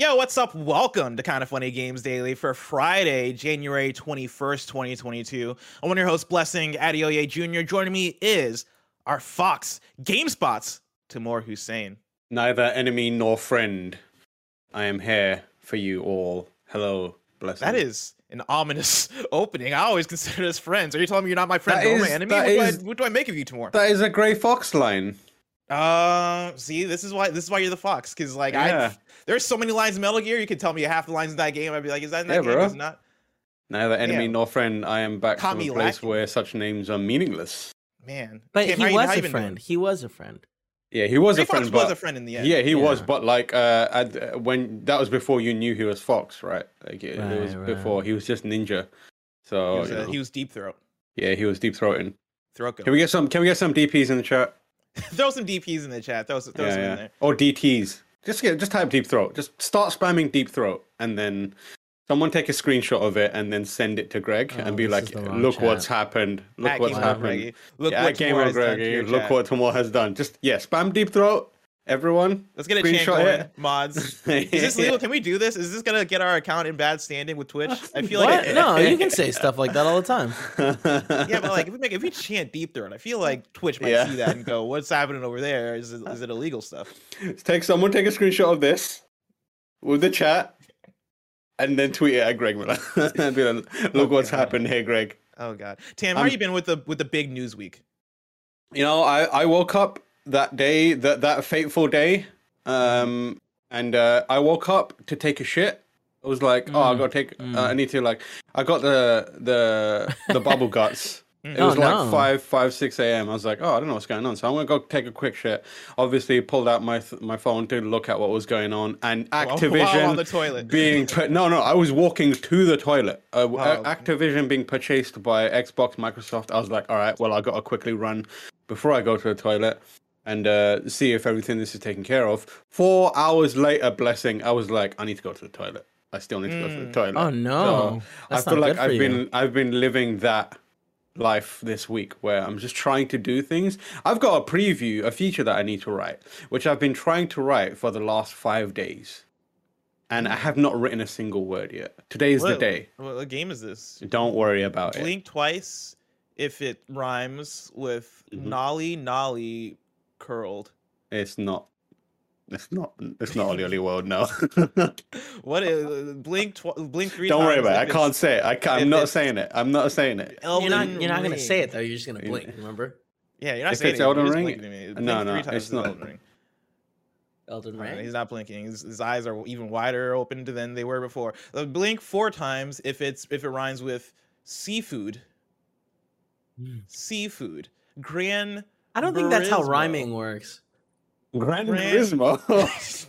Yo, what's up? Welcome to Kind of Funny Games Daily for Friday, January 21st, 2022. I'm one of your hosts, Blessing Adeoye Jr. Joining me is our Fox GameSpots, Tamoor Hussain. Neither enemy nor friend. I am here for you all. Hello, Blessing. That is an ominous opening. I always consider us friends. Are you telling me you're not my friend That or is- my enemy? What, is- do I, what do I make of you, Timur? That is a Grey Fox line. Uh, see, this is why this is why you're the Fox, because like Yeah. I there's so many lines in Metal Gear. You could tell me half the lines in that game. I'd be like, is that in that Yeah, game? bro. Is not? Neither enemy Damn. nor friend. I am back Caught from a place lacking. where such names are meaningless. Man, But Tim, he you- was a friend. doing? He was a friend. Yeah, he was Grey a friend, Fox but was a friend in the end. yeah, he was. But like, uh, at, when that was before you knew he was Fox, right? Like it, it was Right, before he was just ninja. He So was, you uh, he was deep throat. yeah, he was deep throating. Throat Can we get some? Can we get some DPS in the chat? throw some DPs in the chat. Throw, some- throw yeah, some yeah. in there. Or DTs. Just get just type deep throat. Just start spamming deep throat, and then someone take a screenshot of it and then send it to Greg Oh, and be like, is the wrong "Look chat. what's happened. Look At what's Gamer happened." Greggy. Look yeah, what at Gamer Tamoor has done to Greggy. Look chat. what Tamoor has done. Just yeah, spam deep throat. Everyone, Let's get a chant screenshot going, it. mods. Is this legal? Can we do this? Is this gonna get our account in bad standing with Twitch? I feel What? like no, you can say stuff like that all the time. yeah, but like if we make if we chant deep throat, I feel like Twitch might Yeah. see that and go, "What's happening over there? Is it, is it illegal stuff?" take someone take a screenshot of this with the chat, and then tweet it at Greg Miller. and be like, "Look what's God. happened here, Greg." Oh god, Tam, how Um, you been with the with the big news week? You know, I, I woke up that day, that that fateful day, um, and uh, I woke up to take a shit. I was like, oh, I Mm, gotta take. mm. Uh, I need to like. I got the the the bubble guts. It Oh, was like no. five five six a.m. I was like, oh, I don't know what's going on, so I'm gonna go take a quick shit. Obviously, pulled out my th- my phone to look at what was going on, and Activision while on the toilet. being put. No, no, I was walking to the toilet. Uh, Wow. Activision being purchased by Xbox, Microsoft. I was like, all right, well, I gotta quickly run before I go to the toilet and uh, see if everything this is taken care of. Four hours later, blessing, I was like, I need to go to the toilet. I still need to go to the toilet. Oh no, So, I feel like I've you. been I've been living that life this week where I'm just trying to do things. I've got a preview, a feature that I need to write, which I've been trying to write for the last five days. And I have not written a single word yet. Today is the day. What, what game is this? Don't worry about it. Blink twice if it rhymes with Mhm. nolly nolly curled. It's not. It's not. It's not Oli Oli World. No. What is blink? Tw- blink three. Don't worry times about it. I can't say it. I can't, I'm not it's- saying it. I'm not saying it. You're not. You're not gonna say it though. You're just gonna blink. Remember, Yeah, you're not If saying it's it. Elden you're just Ring- blinking to me. No, no, it's not. Elden Ring. Elden Uh, Ring. he's not blinking. His, his eyes are even wider opened than they were before. Uh, blink four times if it's if it rhymes with seafood. Mm. Seafood. Gran. I don't think that's how Burismo. rhyming works. Gran Gran- Turismo.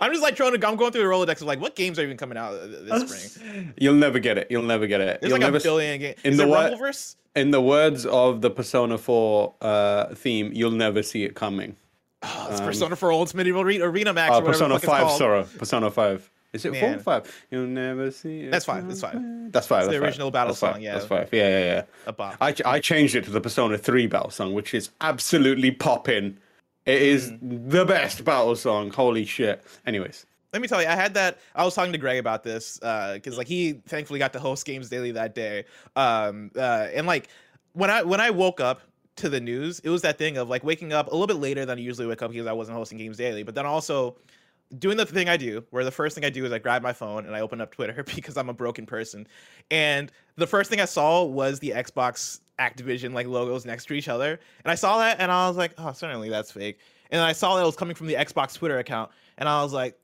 I'm just like trying to. I'm going through the Rolodex of like what games are even coming out this spring. You'll never get it. You'll never get it. There's You'll like never a s- billion games. in Is the there what- In the words of the Persona 4 uh, theme, you'll never see it coming. Oh, it's Um, Persona 4 Ultimate Arena, Arena Max. Uh, or whatever Persona the fuck 5, it's sorry. Persona 5. Is it 4 or 5? You'll never see it. That's five, that's five. That's 5. It's the five, original battle that's five, song, yeah. That's 5. Yeah, yeah, yeah. A bop. I, I changed it to the Persona 3 battle song, which is absolutely popping. It is Mm. the best battle song. Holy shit. Anyways. let me tell you, I had that. I was talking to Greg about this because like he thankfully got to host Games Daily that day. Um, uh, and like when I when I woke up to the news, it was that thing of like waking up a little bit later than I usually wake up because I wasn't hosting Games Daily, but then also doing the thing I do, where the first thing I do is I grab my phone and I open up Twitter because I'm a broken person. And the first thing I saw was the Xbox Activision like logos next to each other. And I saw that and I was like, oh, certainly that's fake. And then I saw that it was coming from the Xbox Twitter account. And I was like,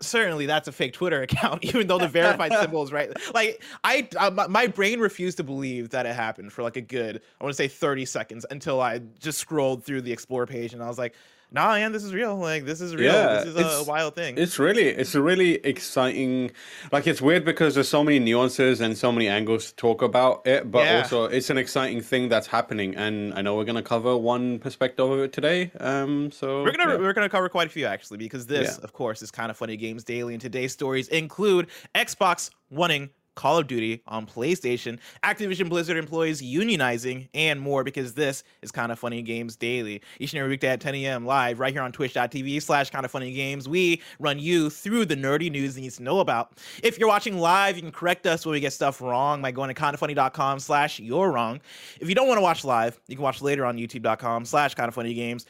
certainly that's a fake Twitter account, even though the verified symbol is right. Like I, uh, my, my brain refused to believe that it happened for like a good, I want to say 30 seconds until I just scrolled through the explore page and I was like, nah, man, this is real. Like this is real. Yeah, this is a, it's- wild thing. It's really, it's a really exciting. Like it's weird because there's so many nuances and so many angles to talk about it, but Yeah. also it's an exciting thing that's happening. And I know we're gonna cover one perspective of it today. Um, so We're gonna yeah. we're gonna cover quite a few actually because this, Yeah. of course, is kind of funny games daily. And today's stories include Xbox wanting Call of Duty on PlayStation, Activision Blizzard employees unionizing, and more. Because this is kind of funny games daily. Each and every weekday at 10 a.m. live right here on Twitch.tv slash kind of funny games. We run you through the nerdy news you need to know about. If you're watching live, you can correct us when we get stuff wrong by going to kindoffunny.com slash you're wrong. If you don't want to watch live, you can watch later on youtube.com slash kind of funny games,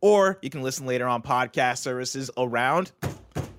or you can listen later on podcast services around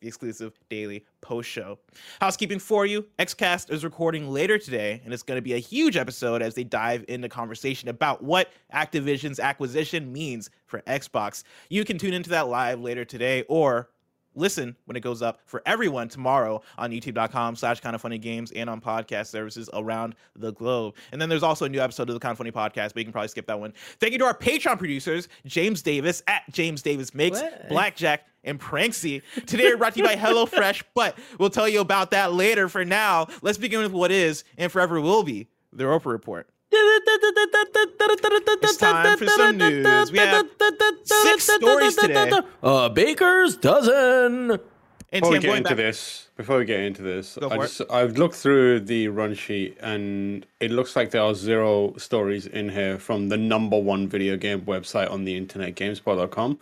the exclusive daily post show. Housekeeping for you Xcast is recording later today, and it's going to be a huge episode as they dive into conversation about what Activision's acquisition means for Xbox. You can tune into that live later today or listen when it goes up for everyone tomorrow on youtube.com slash kind of funny games and on podcast services around the globe. And then there's also a new episode of the kind of funny podcast but you can probably skip that one. Thank you to our patreon producers james davis at james davis makes What? blackjack and pranksy. Today we're brought to you by hellofresh but we'll tell you about that later. For now let's begin with what is and forever will be the roper report It's time for some news. We have six stories today. A baker's dozen. and Before we get into back, this, before we get into this, Go I for just, I've looked through the run sheet and it looks like there are zero stories in here from the number one video game website on the internet, GameSpot.com.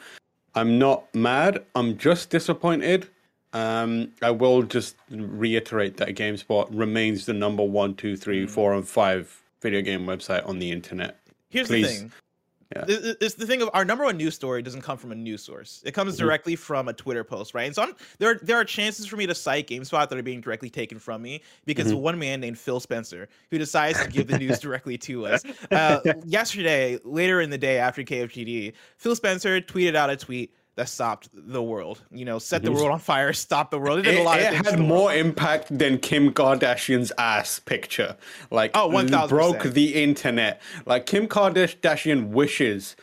I'm not mad. I'm just disappointed. Um, I will just reiterate that GameSpot remains the number one, two, Mm. four, and five video game website on the internet. Here's Please. the thing. Yeah. It's the thing of our number one news story doesn't come from a news source. It comes Mhm. directly from a Twitter post, right? And so I'm, there, are, there are chances for me to cite GameSpot that are being directly taken from me because Mhm. of one man named Phil Spencer who decides to give the news directly to us. Uh, yesterday, later in the day after KFGD, Phil Spencer tweeted out a tweet that stopped the world. You know, set the world on fire, stopped the world. It did It, a lot it had for the world. more impact than Kim Kardashian's ass picture. Like, Oh, 1000%. broke the internet. Like, Kim Kardashian wishes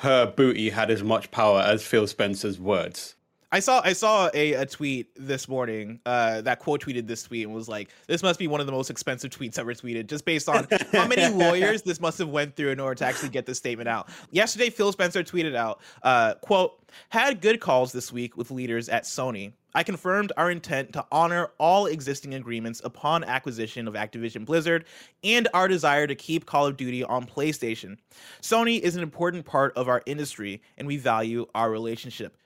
her booty had as much power as Phil Spencer's words. I saw I saw a, a tweet this morning uh, that quote tweeted this tweet and was like, "This must be one of the most expensive tweets ever tweeted, just based on how many lawyers this must have went through in order to actually get this statement out." Yesterday, Phil Spencer tweeted out, uh, "quote Had good calls this week with leaders at Sony. I confirmed our intent to honor all existing agreements upon acquisition of Activision Blizzard and our desire to keep Call of Duty on PlayStation. Sony is an important part of our industry, and we value our relationship."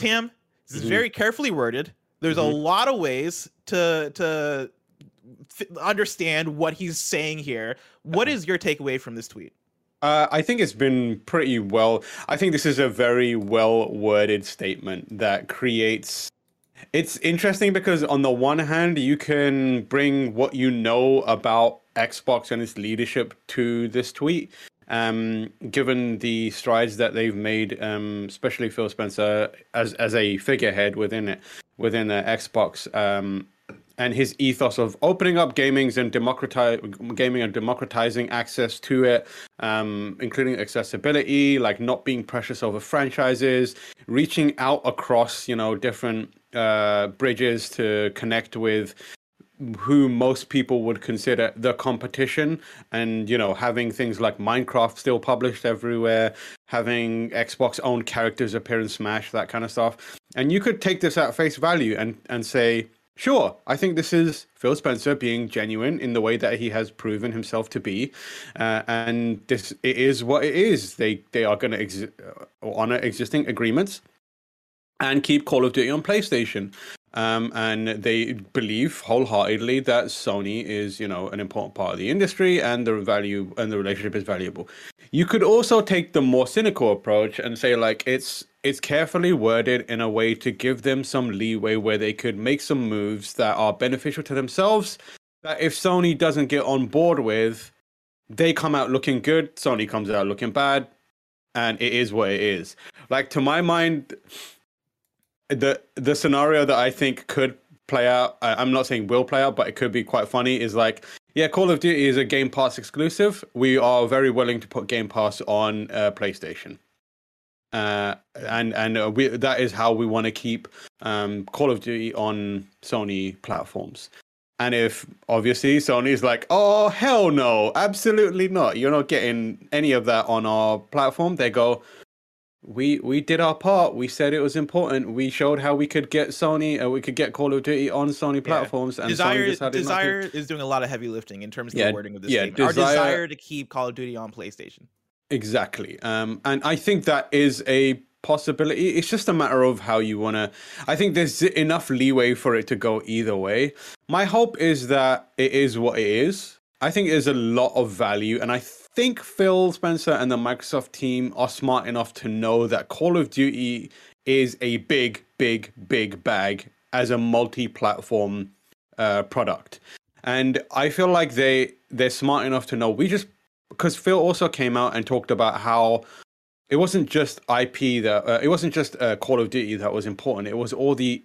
Tim, this is Mhm. very carefully worded. There's a Mhm. lot of ways to to f- understand what he's saying here. What Uh-huh. is your takeaway from this tweet? Uh, I think it's been pretty well. I think this is a very well worded statement that creates. It's interesting because, on the one hand, you can bring what you know about Xbox and its leadership to this tweet. Um, given the strides that they've made, um, especially Phil Spencer as as a figurehead within it, within uh, Xbox, um, and his ethos of opening up gamings and democratize gaming and democratizing access to it, um, including accessibility, like not being precious over franchises, reaching out across you know different uh, bridges to connect with who most people would consider the competition. And you know having things like minecraft still published everywhere having xbox owned characters appear in smash that kind of stuff. And you could take this at face value and and say sure i think this is phil spencer being genuine in the way that he has proven himself to be. Uh, and this it is what it is. They they are going to uh, honor existing agreements and keep Call of Duty on PlayStation. Um, and they believe wholeheartedly that Sony is, you know, an important part of the industry and the value and the relationship is valuable. You could also take the more cynical approach and say like it's it's carefully worded in a way to give them some leeway where they could make some moves that are beneficial to themselves that if Sony doesn't get on board with, they come out looking good, Sony comes out looking bad, and it is what it is. Like to my mind, the the scenario that I think could play out, I'm not saying will play out, but it could be quite funny. Is like, yeah, Call of Duty is a Game Pass exclusive. We are very willing to put Game Pass on uh, PlayStation. Uh, and and uh, we, that is how we want to keep um, Call of Duty on Sony platforms. And if obviously Sony's like, oh hell no, absolutely not, you're not getting any of that on our platform, they go, we we did our part. We said it was important. We showed how we could get Sony, uh, we could get Call of Duty on Sony platforms. Yeah. And Desire, Desire is doing a lot of heavy lifting in terms of Yeah, the wording of this yeah, statement. Our Desire- desire to keep Call of Duty on PlayStation. Exactly. Um, and I think that is a possibility. It's just a matter of how you want to. I think there's enough leeway for it to go either way. My hope is that it is what it is. I think there's a lot of value, and I think Phil Spencer and the Microsoft team are smart enough to know that Call of Duty is a big, big, big bag as a multi-platform uh, product, and I feel like they they're smart enough to know we just because Phil also came out and talked about how it wasn't just IP that uh, it wasn't just uh, Call of Duty that was important. It was all the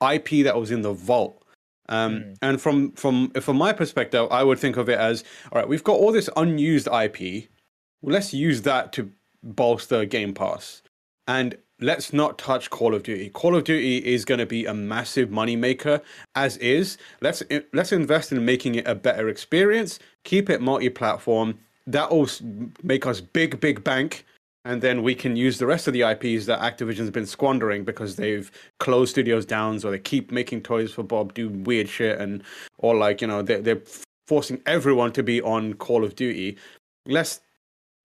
IP that was in the vault. Um, Mm. And from from from my perspective, I would think of it as all right. We've got all this unused IP. Let's use that to bolster Game Pass, and let's not touch Call of Duty. Call of Duty is going to be a massive moneymaker as is. Let's let's invest in making it a better experience. Keep it multi-platform. That will make us big, big bank, and then we can use the rest of the IPs that Activision's been squandering because they've closed studios down, or they keep making toys for Bob, do weird shit, and or like you know they're, they're forcing everyone to be on Call of Duty. Let's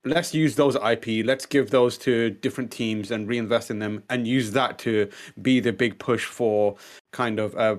let's use those IP. Let's give those to different teams and reinvest in them, and use that to be the big push for kind of uh,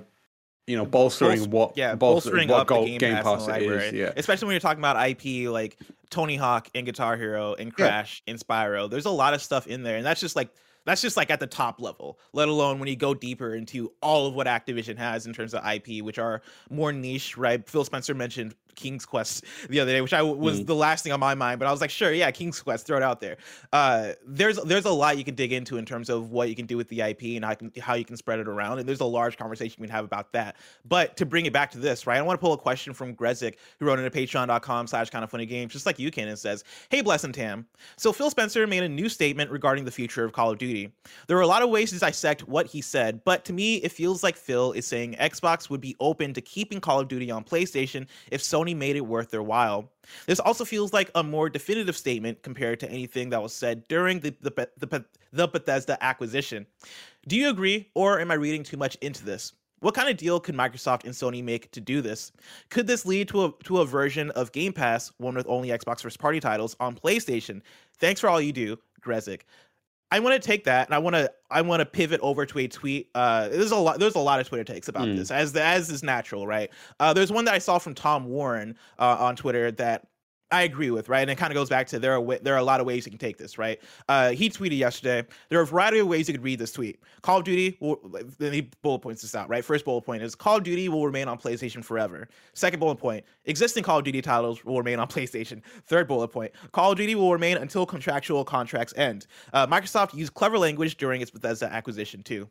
you know bolstering Bolst- what yeah, bolstering bolstering what up Go- the Game, Pass, Pass in library. is. Yeah. Especially when you're talking about IP like Tony Hawk and Guitar Hero and Yeah. Crash and Spyro. There's a lot of stuff in there, and that's just like that's just like at the top level. Let alone when you go deeper into all of what Activision has in terms of IP, which are more niche, right? Phil Spencer mentioned King's Quest the other day, which I was Mm. the last thing on my mind, but I was like, sure, yeah, King's Quest, throw it out there. Uh, there's there's a lot you can dig into in terms of what you can do with the IP and how, can, how you can spread it around, and there's a large conversation we can have about that. But to bring it back to this, right? I want to pull a question from Grezik, who wrote into patreon.com slash kind of funny games, just like you can, and says, Hey, Bless and Tam. So Phil Spencer made a new statement regarding the future of Call of Duty. There are a lot of ways to dissect what he said, but to me, it feels like Phil is saying Xbox would be open to keeping Call of Duty on PlayStation if Sony made it worth their while. This also feels like a more definitive statement compared to anything that was said during the the, the, the Bethesda acquisition. Do you agree, or am I reading too much into this? What kind of deal could Microsoft and Sony make to do this? Could this lead to a to a version of Game Pass, one with only Xbox first party titles on PlayStation? Thanks for all you do, Grezik. I want to take that and I want to I want to pivot over to a tweet. Uh, there's a lot there's a lot of Twitter takes about Mm. this as as is natural, right? Uh, there's one that I saw from Tom Warren uh, on Twitter that I agree with, right? And it kind of goes back to there are there are a lot of ways you can take this, right? Uh, he tweeted yesterday. There are a variety of ways you could read this tweet. Call of Duty, will, then he bullet points this out, right? First bullet point is Call of Duty will remain on PlayStation forever. Second bullet point: existing Call of Duty titles will remain on PlayStation. Third bullet point: Call of Duty will remain until contractual contracts end. Uh, Microsoft used clever language during its Bethesda acquisition too,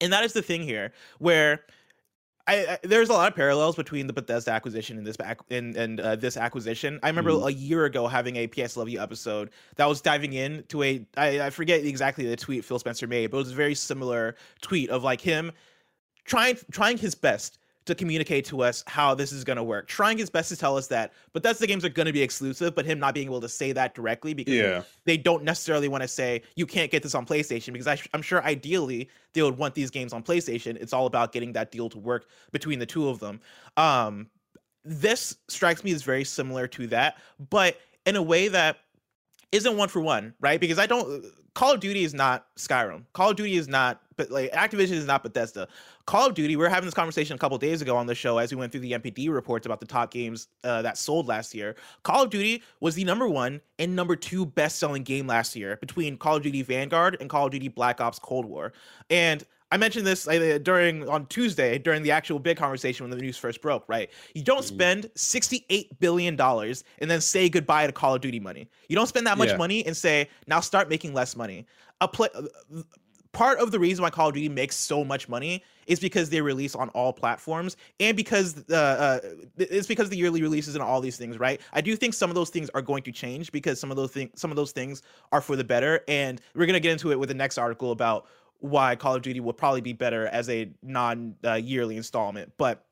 and that is the thing here, where I, I there's a lot of parallels between the Bethesda acquisition and this back and and uh, this acquisition. I remember Mhm. a year ago having a PS Love You episode that was diving in to a I, I forget exactly the tweet Phil Spencer made, but it was a very similar tweet of like him trying trying his best to communicate to us how this is going to work, trying his best to tell us that Bethesda games are going to be exclusive, but him not being able to say that directly because Yeah. they don't necessarily want to say you can't get this on PlayStation because I, am sure ideally they would want these games on PlayStation. It's all about getting that deal to work between the two of them. Um, this strikes me as very similar to that, but in a way that isn't one for one, right? Because I don't. Call of Duty is not Skyrim. Call of Duty is not but like Activision is not Bethesda. Call of Duty, we were having this conversation a couple days ago on the show as we went through the NPD reports about the top games uh, that sold last year. Call of Duty was the number one and number two best selling game last year between Call of Duty Vanguard and Call of Duty Black Ops Cold War. And I mentioned this during on Tuesday during the actual big conversation when the news first broke. Right, you don't Mm-hmm. spend sixty-eight billion dollars and then say goodbye to Call of Duty money. You don't spend that much Yeah. money and say now start making less money. A play, uh, part of the reason why Call of Duty makes so much money is because they release on all platforms and because uh, uh, it's because the yearly releases and all these things, right? I do think some of those things are going to change because some of those things some of those things are for the better, and we're gonna get into it with the next article about why Call of Duty will probably be better as a non uh, yearly installment, but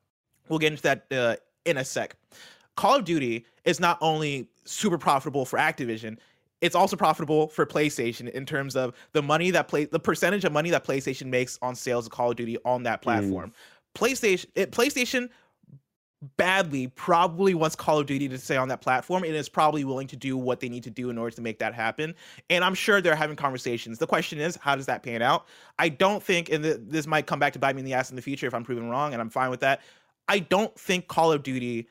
we'll get into that uh, in a sec. Call of Duty is not only super profitable for Activision, it's also profitable for PlayStation in terms of the money that play the percentage of money that PlayStation makes on sales of Call of Duty on that hmm. platform. PlayStation it, PlayStation badly probably wants Call of Duty to stay on that platform and is probably willing to do what they need to do in order to make that happen. And I'm sure they're having conversations. The question is, how does that pan out? I don't think, and th- this might come back to bite me in the ass in the future if I'm proven wrong, and I'm fine with that. I don't think Call of Duty,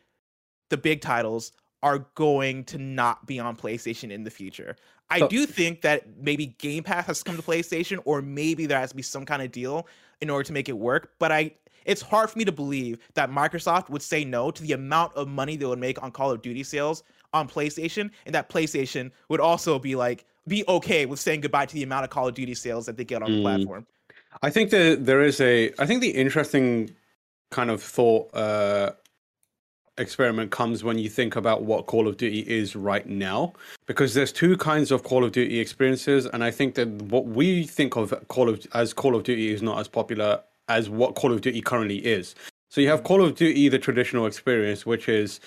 the big titles, are going to not be on PlayStation in the future. I So- do think that maybe Game Pass has to come to PlayStation, or maybe there has to be some kind of deal in order to make it work. But I, it's hard for me to believe that Microsoft would say no to the amount of money they would make on Call of Duty sales on PlayStation, and that PlayStation would also be like be okay with saying goodbye to the amount of Call of Duty sales that they get on the Mm. platform. I think that there is a. I think the interesting kind of thought uh, experiment comes when you think about what Call of Duty is right now, because there's two kinds of Call of Duty experiences, and I think that what we think of Call of as Call of Duty is not as popular as what Call of Duty currently is. So you have Call of Duty, the traditional experience, which is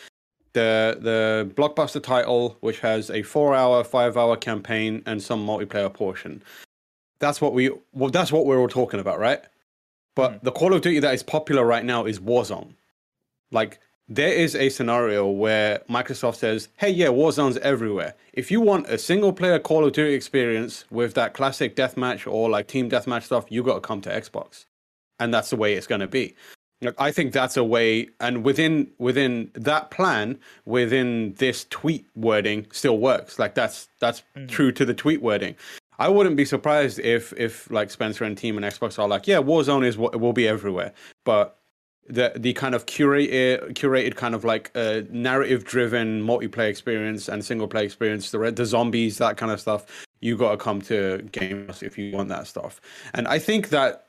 the the blockbuster title, which has a four-hour, five-hour campaign and some multiplayer portion. That's what we well, that's what we're all talking about, right? But hmm. the Call of Duty that is popular right now is Warzone. Like there is a scenario where Microsoft says, "Hey, yeah, Warzone's everywhere. If you want a single-player Call of Duty experience with that classic deathmatch or like team deathmatch stuff, you got to come to Xbox." And that's the way it's going to be. Like, I think that's a way, and within within that plan, within this tweet wording, still works. Like that's that's mm. true to the tweet wording. I wouldn't be surprised if if like Spencer and team and Xbox are like, yeah, Warzone is what will be everywhere, but the the kind of curated curated kind of like uh, narrative driven multiplayer experience and single player experience, the the zombies, that kind of stuff. You got to come to games if you want that stuff, and I think that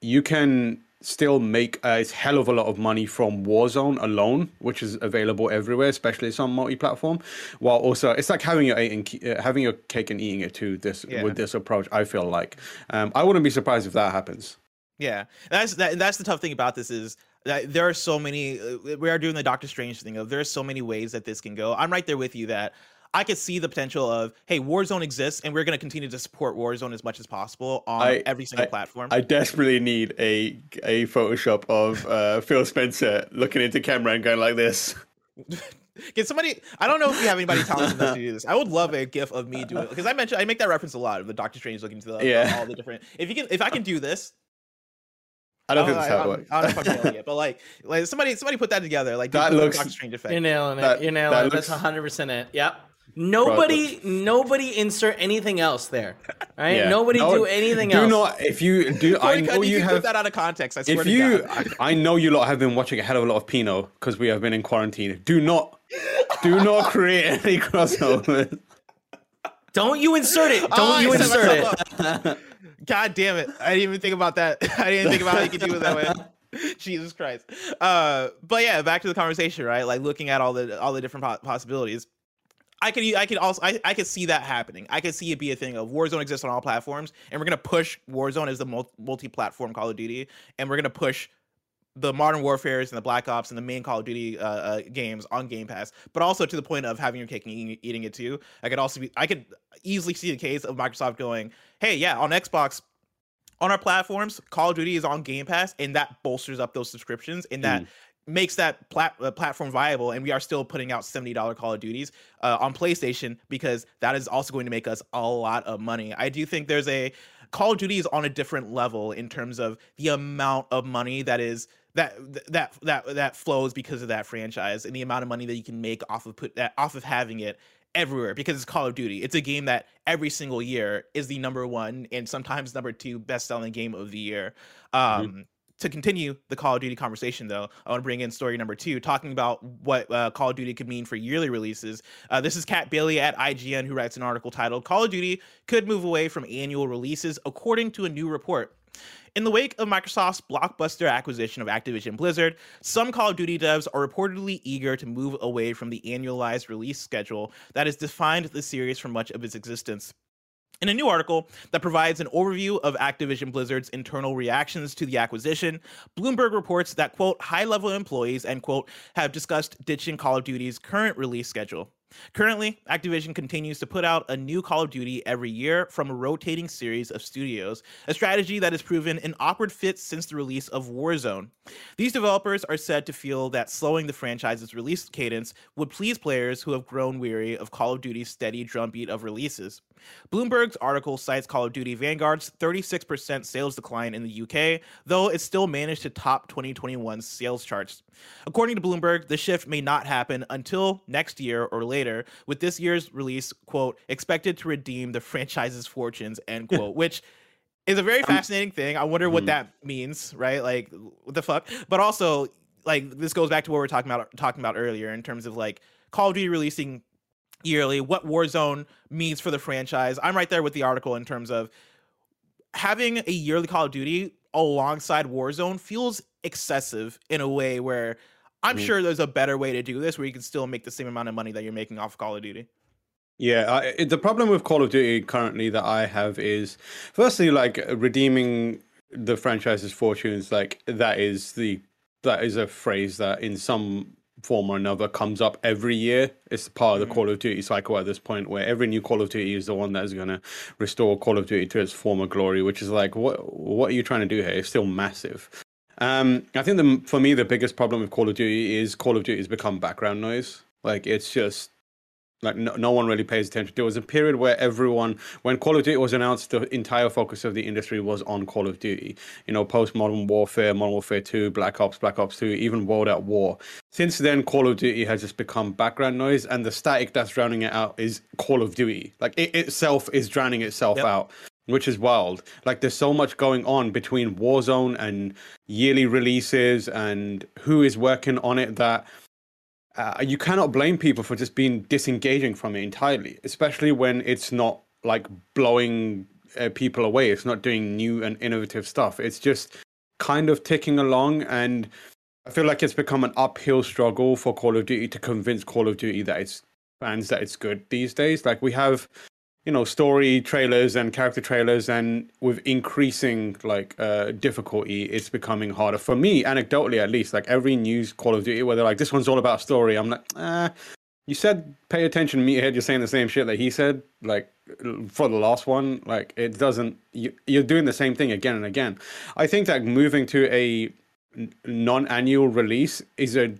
you can still make a hell of a lot of money from Warzone alone, which is available everywhere, especially some multi-platform. While also, it's like having your eating, uh, having your cake and eating it too. This Yeah. with this approach, I feel like um, I wouldn't be surprised if that happens. Yeah, that's that. That's the tough thing about this is that there are so many. Uh, we are doing the Doctor Strange thing of there are so many ways that this can go. I'm right there with you that I could see the potential of hey, Warzone exists, and we're going to continue to support Warzone as much as possible on I- every single I- platform. I desperately need a a Photoshop of uh, Phil Spencer looking into camera and going like this. Can somebody? I don't know if you have anybody talented enough to do this. I would love a GIF of me doing it because I mentioned I make that reference a lot of the Doctor Strange looking to the Yeah. all the different. If you can, if I can do this, I don't I think don't, that's how it works. I don't know if I'm nailing it, but like, like somebody, somebody put that together. Like That the looks- Doctor Strange effect. You're nailing it. That- You're nailing that it. That's 100 percent it. Yep. Nobody, nobody insert anything else there. Right? Yeah. Nobody No, do anything do else. Do not if you do. I Corey know Cuddy, you you have put that out of context. I swear if to you God. I, I know you lot have been watching a hell of a lot of Pinot because we have been in quarantine. Do not do not create any crossovers. Don't you insert it. Don't Oh, you insert it. God damn it! I didn't even think about that. I didn't think about how you could do it that way. Jesus Christ. Uh, but yeah, back to the conversation, right? Like looking at all the all the different po- possibilities. I could I could also I, I could see that happening. I could see it be a thing of Warzone exists on all platforms, and we're gonna push Warzone as the mul- multi-platform Call of Duty, and we're gonna push the Modern Warfare's and the Black Ops and the main Call of Duty uh, uh, games on Game Pass, but also to the point of having your cake and eating, eating it too. I could also be I could easily see the case of Microsoft going, "Hey, yeah, on Xbox, on our platforms, Call of Duty is on Game Pass, and that bolsters up those subscriptions, and that makes that plat- uh, platform viable. And we are still putting out seventy dollar Call of Duties uh, on PlayStation because that is also going to make us a lot of money. I do think there's a Call of Duty is on a different level in terms of the amount of money that is that that that that flows because of that franchise and the amount of money that you can make off of put that off of having it everywhere because it's Call of Duty. It's a game that every single year is the number one and sometimes number two best selling game of the year. Mm-hmm. Um, mm-hmm to continue the Call of Duty conversation, though, I want to bring in story number two, talking about what uh, Call of Duty could mean for yearly releases. Uh, this is Kat Bailey at IGN who writes an article titled Call of Duty Could Move Away from Annual Releases, according to a new report. In the wake of Microsoft's blockbuster acquisition of Activision Blizzard, some Call of Duty devs are reportedly eager to move away from the annualized release schedule that has defined the series for much of its existence. In a new article that provides an overview of Activision Blizzard's internal reactions to the acquisition, Bloomberg reports that, quote, high level employees, end quote, have discussed ditching Call of Duty's current release schedule. Currently, Activision continues to put out a new Call of Duty every year from a rotating series of studios, a strategy that has proven an awkward fit since the release of Warzone. These developers are said to feel that slowing the franchise's release cadence would please players who have grown weary of Call of Duty's steady drumbeat of releases. Bloomberg's article cites Call of Duty Vanguard's 36% sales decline in the UK, though it still managed to top 2021's sales charts. According to Bloomberg, the shift may not happen until next year or later, with this year's release, quote, expected to redeem the franchise's fortunes, end quote, which is a very fascinating thing. I wonder what mm. that means, right? Like, what the fuck? But also, like, this goes back to what we are talking about talking about earlier in terms of like Call of Duty releasing yearly, what Warzone means for the franchise. I'm right there with the article in terms of having a yearly Call of Duty alongside Warzone feels excessive in a way where I'm mm-hmm. sure there's a better way to do this where you can still make the same amount of money that you're making off Call of Duty. Yeah, I, the problem with Call of Duty currently that I have is, firstly, like redeeming the franchise's fortunes. Like that is the that is a phrase that in some form or another comes up every year. It's part of the mm-hmm. Call of Duty cycle at this point, where every new Call of Duty is the one that is going to restore Call of Duty to its former glory. Which is like, what what are you trying to do here? It's still massive. Um, I think the for me the biggest problem with Call of Duty is Call of Duty has become background noise. Like it's just like no, no one really pays attention. There was a period where everyone, when Call of Duty was announced, the entire focus of the industry was on Call of Duty. You know, post Modern Warfare, Modern Warfare Two, Black Ops, Black Ops Two, even World at War. Since then, Call of Duty has just become background noise, and the static that's drowning it out is Call of Duty. Like it itself is drowning itself yep. out which is wild. Like there's so much going on between Warzone and yearly releases and who is working on it that uh, you cannot blame people for just being disengaging from it entirely, especially when it's not like blowing uh, people away. It's not doing new and innovative stuff. It's just kind of ticking along and I feel like it's become an uphill struggle for Call of Duty to convince Call of Duty that it's fans that it's good these days. Like we have you know story trailers and character trailers and with increasing like uh difficulty it's becoming harder. For me anecdotally at least like every news call of duty where they're like this one's all about story i'm like ah. You said pay attention meathead you're saying the same shit that he said like for the last one like it doesn't you, you're doing the same thing again and again. I think that moving to a non-annual release is a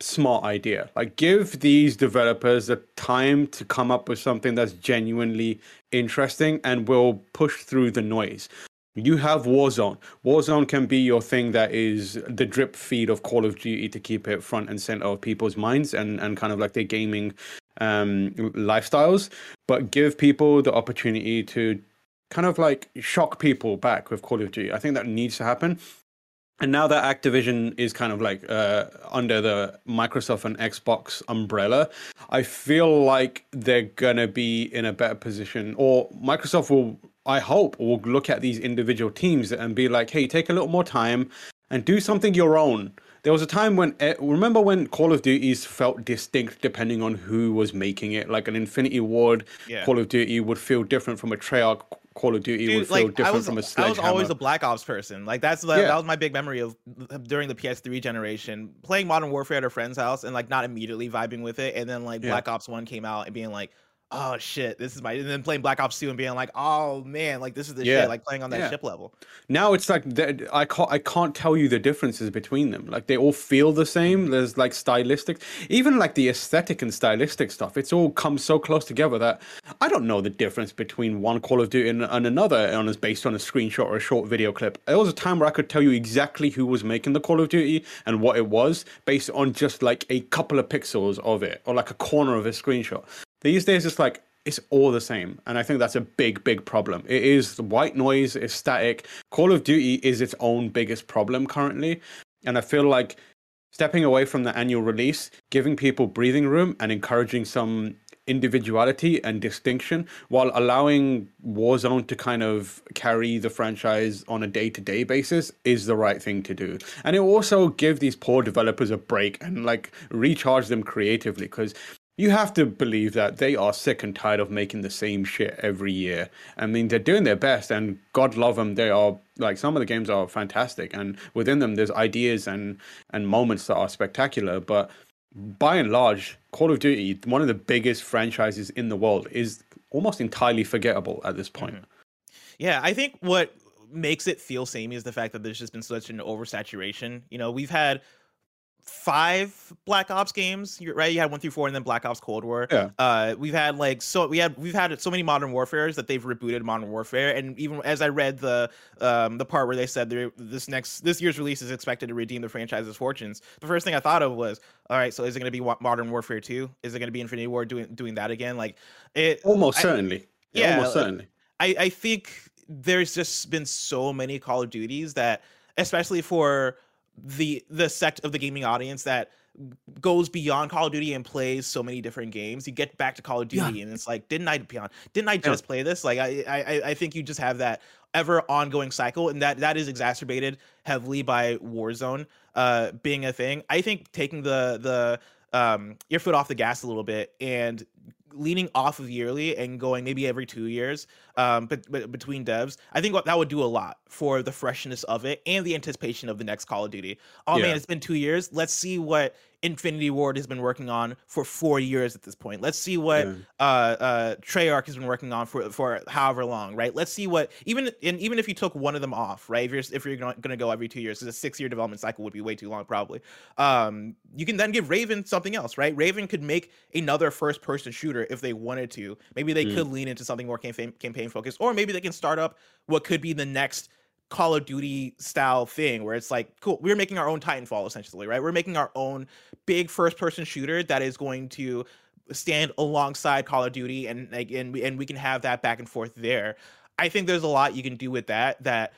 smart idea. Like give these developers the time to come up with something that's genuinely interesting and will push through the noise. You have Warzone. Warzone can be your thing that is the drip feed of Call of Duty to keep it front and center of people's minds and, and kind of like their gaming um, lifestyles. But give people the opportunity to kind of like shock people back with Call of Duty. I think that needs to happen and now that Activision is kind of like uh, under the Microsoft and Xbox umbrella, I feel like they're gonna be in a better position, or Microsoft will, I hope, will look at these individual teams and be like, "Hey, take a little more time and do something your own." There was a time when eh, remember when Call of Duties felt distinct depending on who was making it. Like an Infinity Ward yeah. Call of Duty would feel different from a Treyarch Call of Duty Dude, would feel like, different was, from a sledgehammer. I was always a Black Ops person. Like that's yeah. that was my big memory of during the PS3 generation, playing Modern Warfare at a friend's house and like not immediately vibing with it, and then like yeah. Black Ops One came out and being like, oh shit, this is my, and then playing Black Ops 2 and being like, oh man, like this is the Yeah. shit, like playing on that Yeah. ship level. Now it's like that- I can't I can't tell you the differences between them. Like they all feel the same. Mm-hmm. There's like stylistic, even like the aesthetic and stylistic stuff. It's all comes so close together that I don't know the difference between one Call of Duty and, and another on is based on a screenshot or a short video clip. There was a time where I could tell you exactly who was making the Call of Duty and what it was based on just like a couple of pixels of it or like a corner of a screenshot. These days it's like it's all the same and i think that's a big big problem. It is the white noise is static. Call of duty is its own biggest problem currently and i feel like stepping away from the annual release giving people breathing room and encouraging some individuality and distinction while allowing warzone to kind of carry the franchise on a day-to-day basis is the right thing to do. And it will also give these poor developers a break and like recharge them creatively because you have to believe that they are sick and tired of making the same shit every year. I mean, they're doing their best, and God love them. They are like some of the games are fantastic, and within them, there's ideas and and moments that are spectacular. But by and large, Call of Duty, one of the biggest franchises in the world, is almost entirely forgettable at this point. Mm-hmm. Yeah, I think what makes it feel samey is the fact that there's just been such an oversaturation. You know, we've had five Black Ops games, right? You had one through four, and then Black Ops Cold War. Yeah. Uh, we've had like so we had we've had so many Modern Warfares that they've rebooted Modern Warfare, and even as I read the um the part where they said this next this year's release is expected to redeem the franchise's fortunes, the first thing I thought of was, all right, so is it going to be Modern Warfare two? Is it going to be Infinity Ward doing doing that again? Like it Almost I- certainly. yeah, almost like- certainly. I, I think there's just been so many Call of Duties that, especially for the the sect of the gaming audience that goes beyond Call of Duty and plays so many different games. You get back to Call of Duty and it's like, didn't I beyond? Didn't I just play this? Like I, I I think you just have that ever ongoing cycle, and that that is exacerbated heavily by Warzone uh being a thing. I think taking the the um your foot off the gas a little bit and leaning off of yearly and going maybe every two years um but, but between devs i think that would do a lot for the freshness of it and the anticipation of the next call of duty oh Yeah. man it's been two years let's see what infinity ward has been working on for four years at this point. Let's see what Yeah. uh uh treyarch has been working on for for however long right? Let's see what even and even if you took one of them off right? If you're if you're gonna, gonna go every two years because a six year development cycle would be way too long probably. Um you can then give raven something else right? Raven could make another first person shooter if they wanted to. Maybe they Mm. could lean into something more campaign campaign focused or maybe they can start up what could be the next Call of Duty style thing where it's like, cool, we're making our own Titanfall essentially, right? We're making our own big first person shooter that is going to stand alongside Call of Duty and like and we, and we can have that back and forth there. I think there's a lot you can do with that that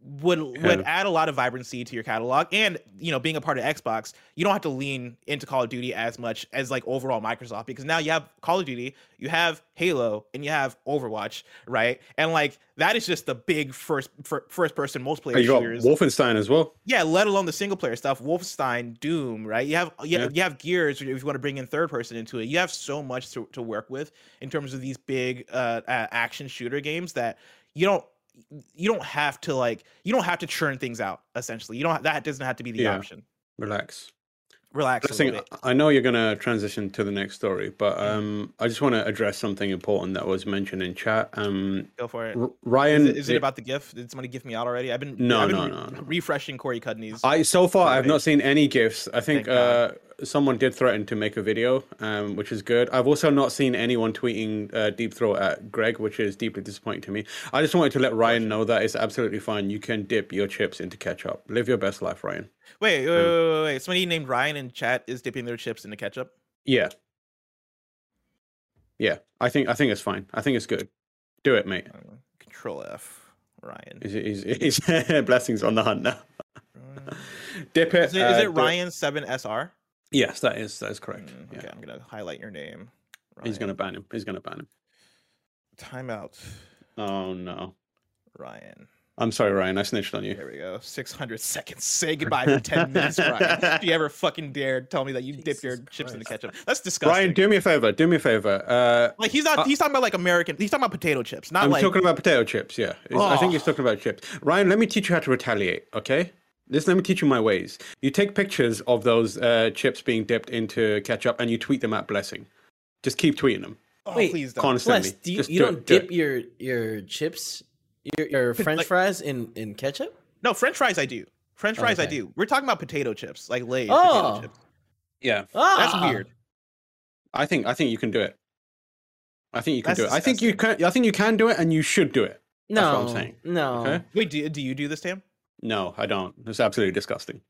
would would add a lot of vibrancy to your catalog and you know being a part of Xbox you don't have to lean into Call of Duty as much as like overall Microsoft because now you have Call of Duty you have Halo and you have Overwatch right and like that is just the big first fir- first person multiplayer And you got shooters Wolfenstein as well. yeah, let alone the single player stuff, Wolfenstein, Doom, right? You have you, Yeah. you have Gears if you want to bring in third person into it. You have so much to, to work with in terms of these big uh, uh, action shooter games that you don't you don't have to like you don't have to churn things out. Essentially, you don't that doesn't have to be the Yeah. option. Relax. Relax a Blessing. I know you're going to transition to the next story, but um, I just want to address something important that was mentioned in chat. Um, Go for it. R- Is it, is it about the GIF? Did somebody gift me out already? I've been No, I've been no, re- no, no. refreshing Corey Cudney's. I so far I've not seen any gifts. I think uh, someone did threaten to make a video, um, which is good. I've also not seen anyone tweeting uh, deep throat at Greg, which is deeply disappointing to me. I just wanted to let Ryan know that it's absolutely fine. You can dip your chips into ketchup. Live your best life, Ryan. Wait, wait, wait, wait, wait. Somebody named Ryan in chat is dipping their chips into ketchup. Yeah, yeah. I think I think it's fine. I think it's good. Do it, mate. Uh, Control F, Ryan. Is is is blessings on the hunt now? Dip it. Is it, is uh, it Ryan Seven SR? Yes, that is that is correct. Mm, okay, Yeah. I'm gonna highlight your name. He's gonna ban him. He's gonna ban him. timeout. Oh no. Ryan. I'm sorry, Ryan. I snitched on you. There we go. 600 seconds. Say goodbye for 10 minutes, Ryan. If you ever fucking dare tell me that you dip your Jesus chips in the Christ. ketchup, that's disgusting. Ryan, do me a favor. Do me a favor. Uh, like he's not. uh, he's talking about like American. He's talking about potato chips, not I'm like. talking about potato chips. Yeah, It's- I think Oh. he's talking about chips. Ryan, let me teach you how to retaliate. Okay. This let me teach you my ways. You take pictures of those uh, chips being dipped into ketchup and you tweet them at Blessing. Just keep tweeting them. Oh, Wait, please don't. constantly. Bless, do you, you do don't it, do it. dip your your chips, your, your French like- fries in in ketchup? No, French fries I do. French fries I do. We're talking about potato chips, like Lay's Oh. potato chips. Yeah, Ah, That's weird. I think I think you can do it. I think you can That's do it. I think you can. I think you can do it, and you should do it. No, That's what I'm saying. no. Okay. Wait, do, do you do this, Tam? No, I don't. It's absolutely disgusting.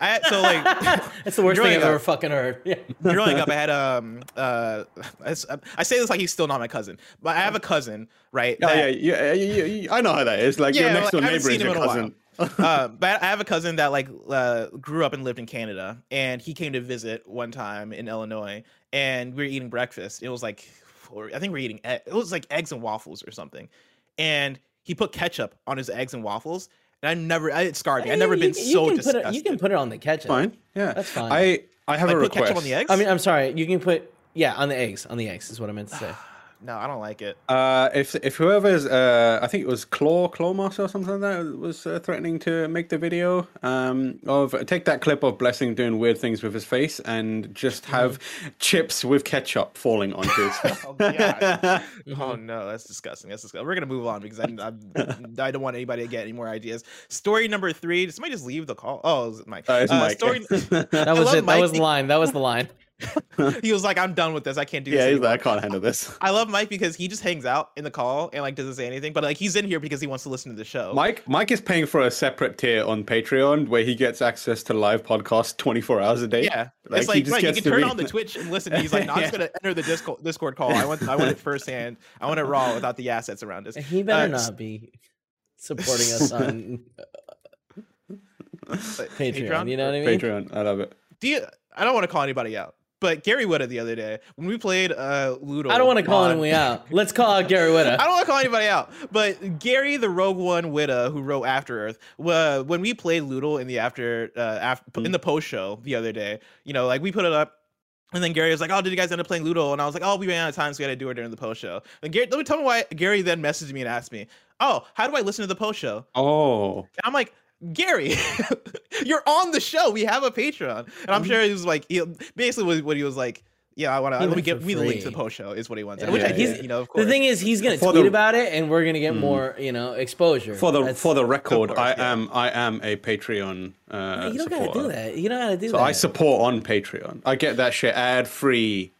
I so like That's the worst thing growing I've ever up- fucking heard. Yeah. growing up, I had um uh I, s- I say this like he's still not my cousin, but I have a cousin, right? Oh yeah, yeah, yeah, yeah, yeah, I know how that is. Like Yeah, your next door I haven't neighbor is your cousin. uh, but I have a cousin that like uh, grew up and lived in Canada, and he came to visit one time in Illinois, and we were eating breakfast. It was like, or I think we are eating, it was like eggs and waffles or something, and he put ketchup on his eggs and waffles, and I never, I, it scarred me. I've never You- been you so can disgusted. Put it, you can put it on the ketchup. Fine. Yeah, That's fine. I I have like a put request. ketchup on the eggs. I mean, I'm sorry. You can put yeah on the eggs. On the eggs is what I meant to say. no, I don't like it. Uh, if if whoever's uh, I think it was Claw Clawmaster or something like that was uh, threatening to make the video um of take that clip of Blessing doing weird things with his face and just have chips with ketchup falling onto his face. Oh, God. oh no, that's disgusting. That's disgusting. We're gonna move on because I'm, I'm, I don't want anybody to get any more ideas. Story number three. Did Somebody just leave the call. Oh, it's Mike. Uh, it's Uh, Mike. Story. That was love it. That was the line. That was the line. he was like, "I'm done with this. I can't do yeah, this." Yeah, he's anymore." like, I can't handle this. I love Mike because he just hangs out in the call and like doesn't say anything, but like he's in here because he wants to listen to the show. Mike Mike is paying for a separate tier on Patreon where he gets access to live podcasts 24 hours a day. Yeah, Like, it's he like just right, you can turn be- on the Twitch and listen. He's like, "No, I'm just gonna enter the Discord Discord call. I want I want it firsthand. I want it raw without the assets around us." He better Uh, not be supporting us on Patreon. You know what I mean? Patreon. I love it. Do you, I don't want to call anybody out, but Gary Whitta the other day when we played uh Ludo. I don't want to call on- anyone out. Let's call out Gary Whitta. I don't want to call anybody out, but Gary, the Rogue One Whitta, who wrote After Earth, uh, when we played Ludo in the after, uh, after in the post show the other day, you know, like we put it up. And then Gary was like, "Oh, did you guys end up playing Ludo?" And I was like, "Oh, we ran out of time, so we had to do it during the post show." And Gary, let me tell me why Gary then messaged me and asked me, "Oh, how do I listen to the post show?" Oh. And I'm like, Gary, you're on the show. We have a Patreon, and Mm-hmm. I'm sure he was like, he, basically what, what he was like. Yeah, I want to. Let me went get me the link to the post show is what he wants, Yeah, which yeah, did. yeah. You know, of course. The thing is, he's gonna For tweet the- about it, and we're gonna get more, you know, exposure. For the That's- for the record, course, I yeah. am I am a Patreon uh you don't gotta do that. You don't gotta do So that. I support on Patreon. I get that shit ad free.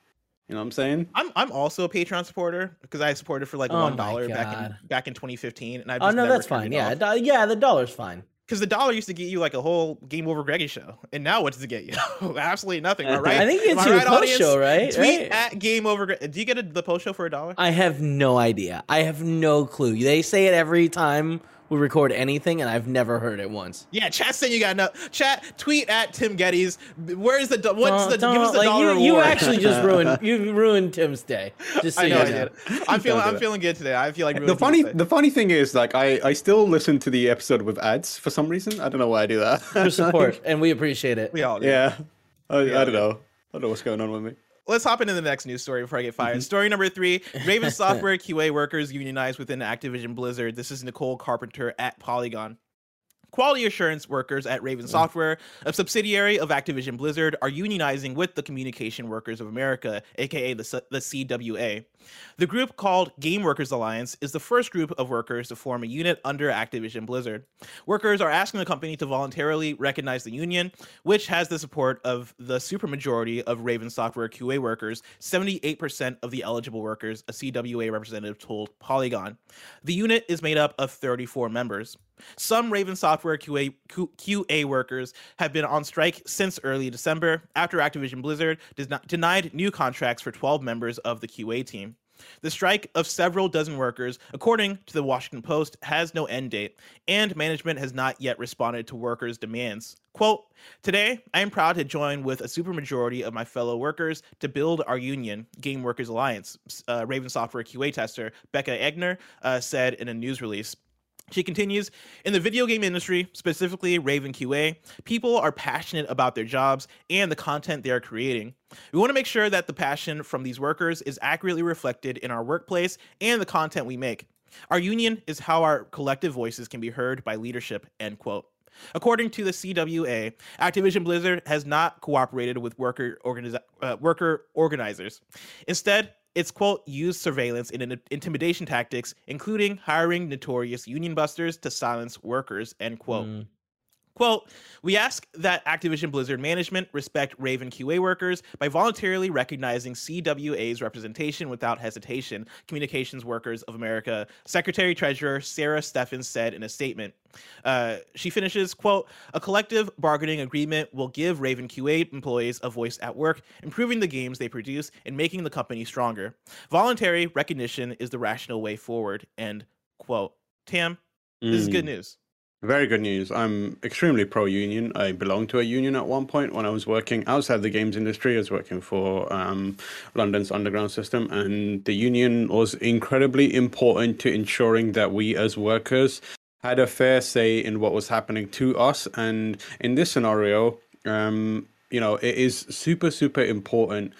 You know what I'm saying? I'm I'm also a Patreon supporter because I supported for like Oh one my back in back in 2015, and I oh no, that's fine. Yeah, do- yeah, the dollar's fine. Because the dollar used to get you like a whole Game Over Greggy show, and now what does it get you? Absolutely nothing. Right? I think I your right, post audience? show, right? Tweet Right? at Game Over. Do you get a, the post show for a dollar? I have no idea. I have no clue. They say it every time we record anything, and I've never heard it once. Yeah, chat saying you got no chat. Tweet at Tim Gettys. Where's the do- what's Don't- the don't- give us the like, dollar you, you actually just ruined you ruined Tim's day. Just so I know you I did. I'm feeling Don't I'm it. feeling good today. I feel like The funny the funny thing is like I I still listen to the episode with ads for some reason. I don't know why I do that. for support, and we appreciate it. we all do. yeah. I, Yeah, I don't know. I don't know what's going on with me. Let's hop into the next news story before I get Mm-hmm. fired. Story number three Raven Software QA workers unionized within Activision Blizzard. This is Nicole Carpenter at Polygon. Quality assurance workers at. Raven Software, a subsidiary of Activision Blizzard, are unionizing with the Communication Workers of America, aka the, C- the CWA. The group called Game Workers Alliance is the first group of workers to form a unit under Activision Blizzard. Workers are asking the company to voluntarily recognize the union, which has the support of the supermajority of Raven Software QA workers, 78% of the eligible workers, a CWA representative told Polygon. The unit is made up of 34 members. Some Raven Software QA, QA workers have been on strike since early December after Activision Blizzard denied new contracts for 12 members of the QA team. The strike of several dozen workers, according to the Washington Post, has no end date, and management has not yet responded to workers' demands. Quote, Today, I am proud to join with a supermajority of my fellow workers to build our union, Game Workers Alliance, uh, Raven Software QA tester Becca Egner uh, said in a news release. She continues In the video game industry, specifically Raven QA, people are passionate about their jobs and the content they are creating. We want to make sure that the passion from these workers is accurately reflected in our workplace and the content we make. Our union is how our collective voices can be heard by leadership. End quote. According to the CWA, Activision Blizzard has not cooperated with worker, uh, worker organizers. Instead, it's quote used surveillance and in- intimidation tactics, including hiring notorious union busters to silence workers. End quote. Mm. Quote, we ask that Activision Blizzard management respect Raven QA workers by voluntarily recognizing CWA's representation without hesitation, Communications Workers of America Secretary Treasurer Sarah Steffens said in a statement. Uh, she finishes, quote, a collective bargaining agreement will give Raven QA employees a voice at work, improving the games they produce and making the company stronger. Voluntary recognition is the rational way forward, end quote. Tam, this is good Mm. news. Very good news. I'm extremely pro union. I belonged to a union at one point when I was working outside the games industry. I was working for um, London's underground system, and the union was incredibly important to ensuring that we as workers had a fair say in what was happening to us. And in this scenario, um, you know, it is super, super important.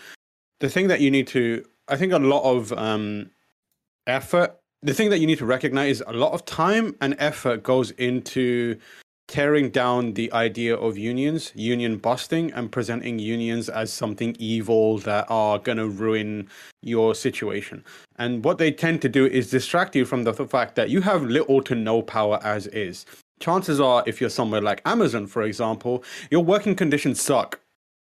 The thing that you need to, I think, a lot of um, effort the thing that you need to recognize is a lot of time and effort goes into tearing down the idea of unions, union busting, and presenting unions as something evil that are going to ruin your situation. And what they tend to do is distract you from the fact that you have little to no power as is. Chances are, if you're somewhere like Amazon, for example, your working conditions suck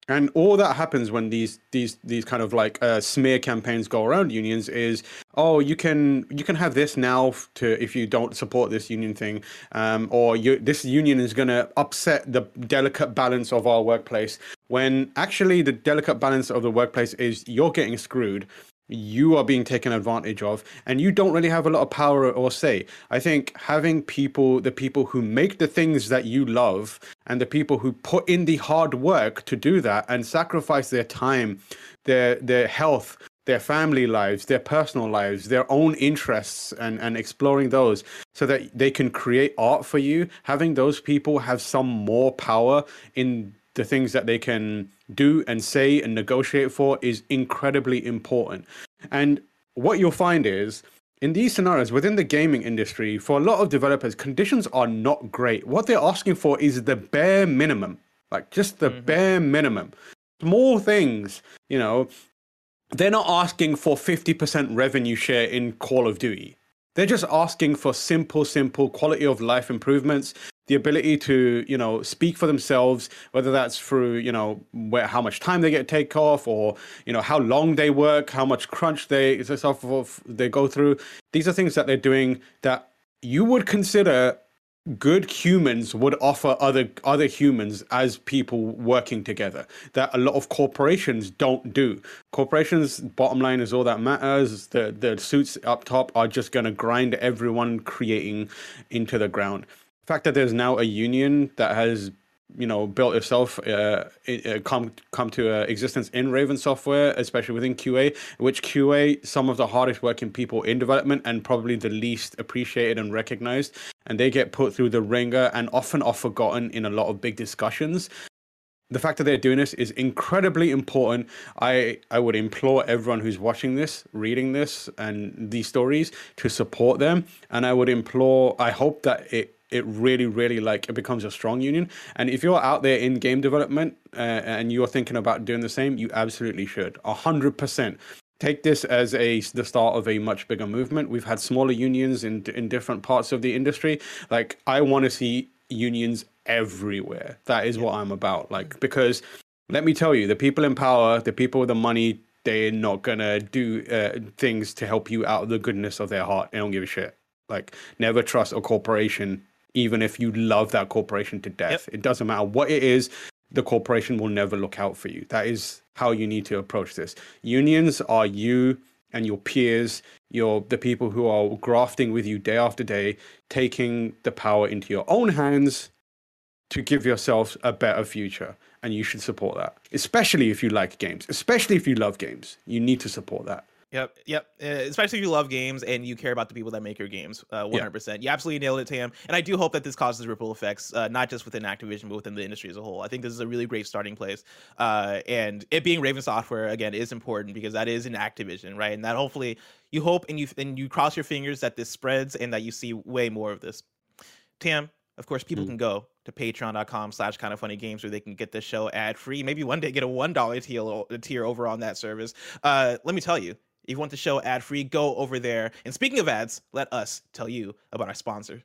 and all that happens when these these these kind of like uh, smear campaigns go around unions is oh you can you can have this now to if you don't support this union thing um, or you this union is going to upset the delicate balance of our workplace when actually the delicate balance of the workplace is you're getting screwed you are being taken advantage of and you don't really have a lot of power or say. I think having people the people who make the things that you love and the people who put in the hard work to do that and sacrifice their time their their health their family lives their personal lives their own interests and and exploring those so that they can create art for you. Having those people have some more power in the things that they can do and say and negotiate for is incredibly important. And what you'll find is in these scenarios within the gaming industry, for a lot of developers, conditions are not great. What they're asking for is the bare minimum, like just the mm-hmm. bare minimum. Small things, you know, they're not asking for 50% revenue share in Call of Duty. They're just asking for simple, simple quality of life improvements, the ability to, you know, speak for themselves, whether that's through, you know, where how much time they get to take off, or you know how long they work, how much crunch they they go through. These are things that they're doing that you would consider good humans would offer other other humans as people working together that a lot of corporations don't do. Corporations bottom line is all that matters. The the suits up top are just going to grind everyone creating into the ground the fact that there's now a union that has you know built itself uh, uh, come come to uh, existence in Raven software, especially within QA, which QA some of the hardest working people in development and probably the least appreciated and recognized, and they get put through the ringer and often are forgotten in a lot of big discussions. The fact that they're doing this is incredibly important. I I would implore everyone who's watching this, reading this, and these stories to support them. And I would implore, I hope that it it really, really like it becomes a strong union. And if you're out there in game development uh, and you're thinking about doing the same, you absolutely should. A hundred percent. Take this as a the start of a much bigger movement. We've had smaller unions in in different parts of the industry. Like I want to see unions everywhere. That is what I'm about. Like because let me tell you, the people in power, the people with the money, they're not gonna do uh, things to help you out of the goodness of their heart. They don't give a shit. Like never trust a corporation, even if you love that corporation to death. It doesn't matter what it is. The corporation will never look out for you. That is how you need to approach this. Unions are you and your peers, your the people who are grafting with you day after day, taking the power into your own hands to give yourself a better future. And you should support that, especially if you like games, especially if you love games. You need to support that. Yep, yep. Uh, especially if you love games and you care about the people that make your games. Uh, 100%. You absolutely nailed it, Tam. And I do hope that this causes ripple effects, uh, not just within Activision, but within the industry as a whole. I think this is a really great starting place. Uh, and it being Raven Software again is important because that is an Activision, right? And that hopefully you hope and you and you cross your fingers that this spreads and that you see way more of this. Tam, of course, people can go to patreon.com slash kind of funny games where they can get the show ad free. Maybe one day get a $1 tier, tier over on that service. Uh, let me tell you, If you want the show ad free, go over there. And speaking of ads, let us tell you about our sponsor.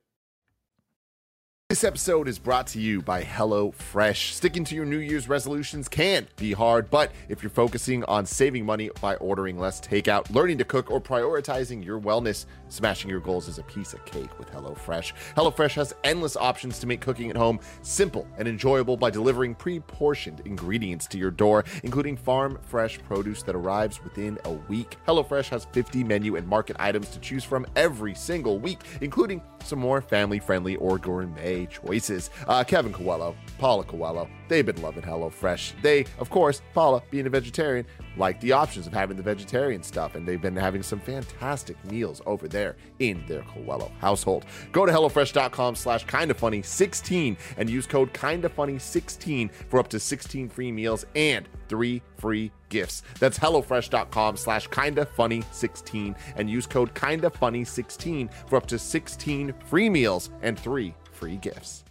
This episode is brought to you by HelloFresh. Sticking to your New Year's resolutions can be hard, but if you're focusing on saving money by ordering less takeout, learning to cook, or prioritizing your wellness, smashing your goals is a piece of cake with HelloFresh. HelloFresh has endless options to make cooking at home simple and enjoyable by delivering pre portioned ingredients to your door, including farm fresh produce that arrives within a week. HelloFresh has 50 menu and market items to choose from every single week, including some more family friendly or gourmet choices. Uh, Kevin Coelho, Paula Coelho, they've been loving HelloFresh. They, of course, Paula, being a vegetarian, like the options of having the vegetarian stuff, and they've been having some fantastic meals over there in their Coelho household. Go to HelloFresh.com slash kindafunny16 and use code kindafunny16 for up to 16 free meals and three free gifts. That's HelloFresh.com slash kindafunny16 and use code kindafunny16 for up to 16 free meals and three free gifts.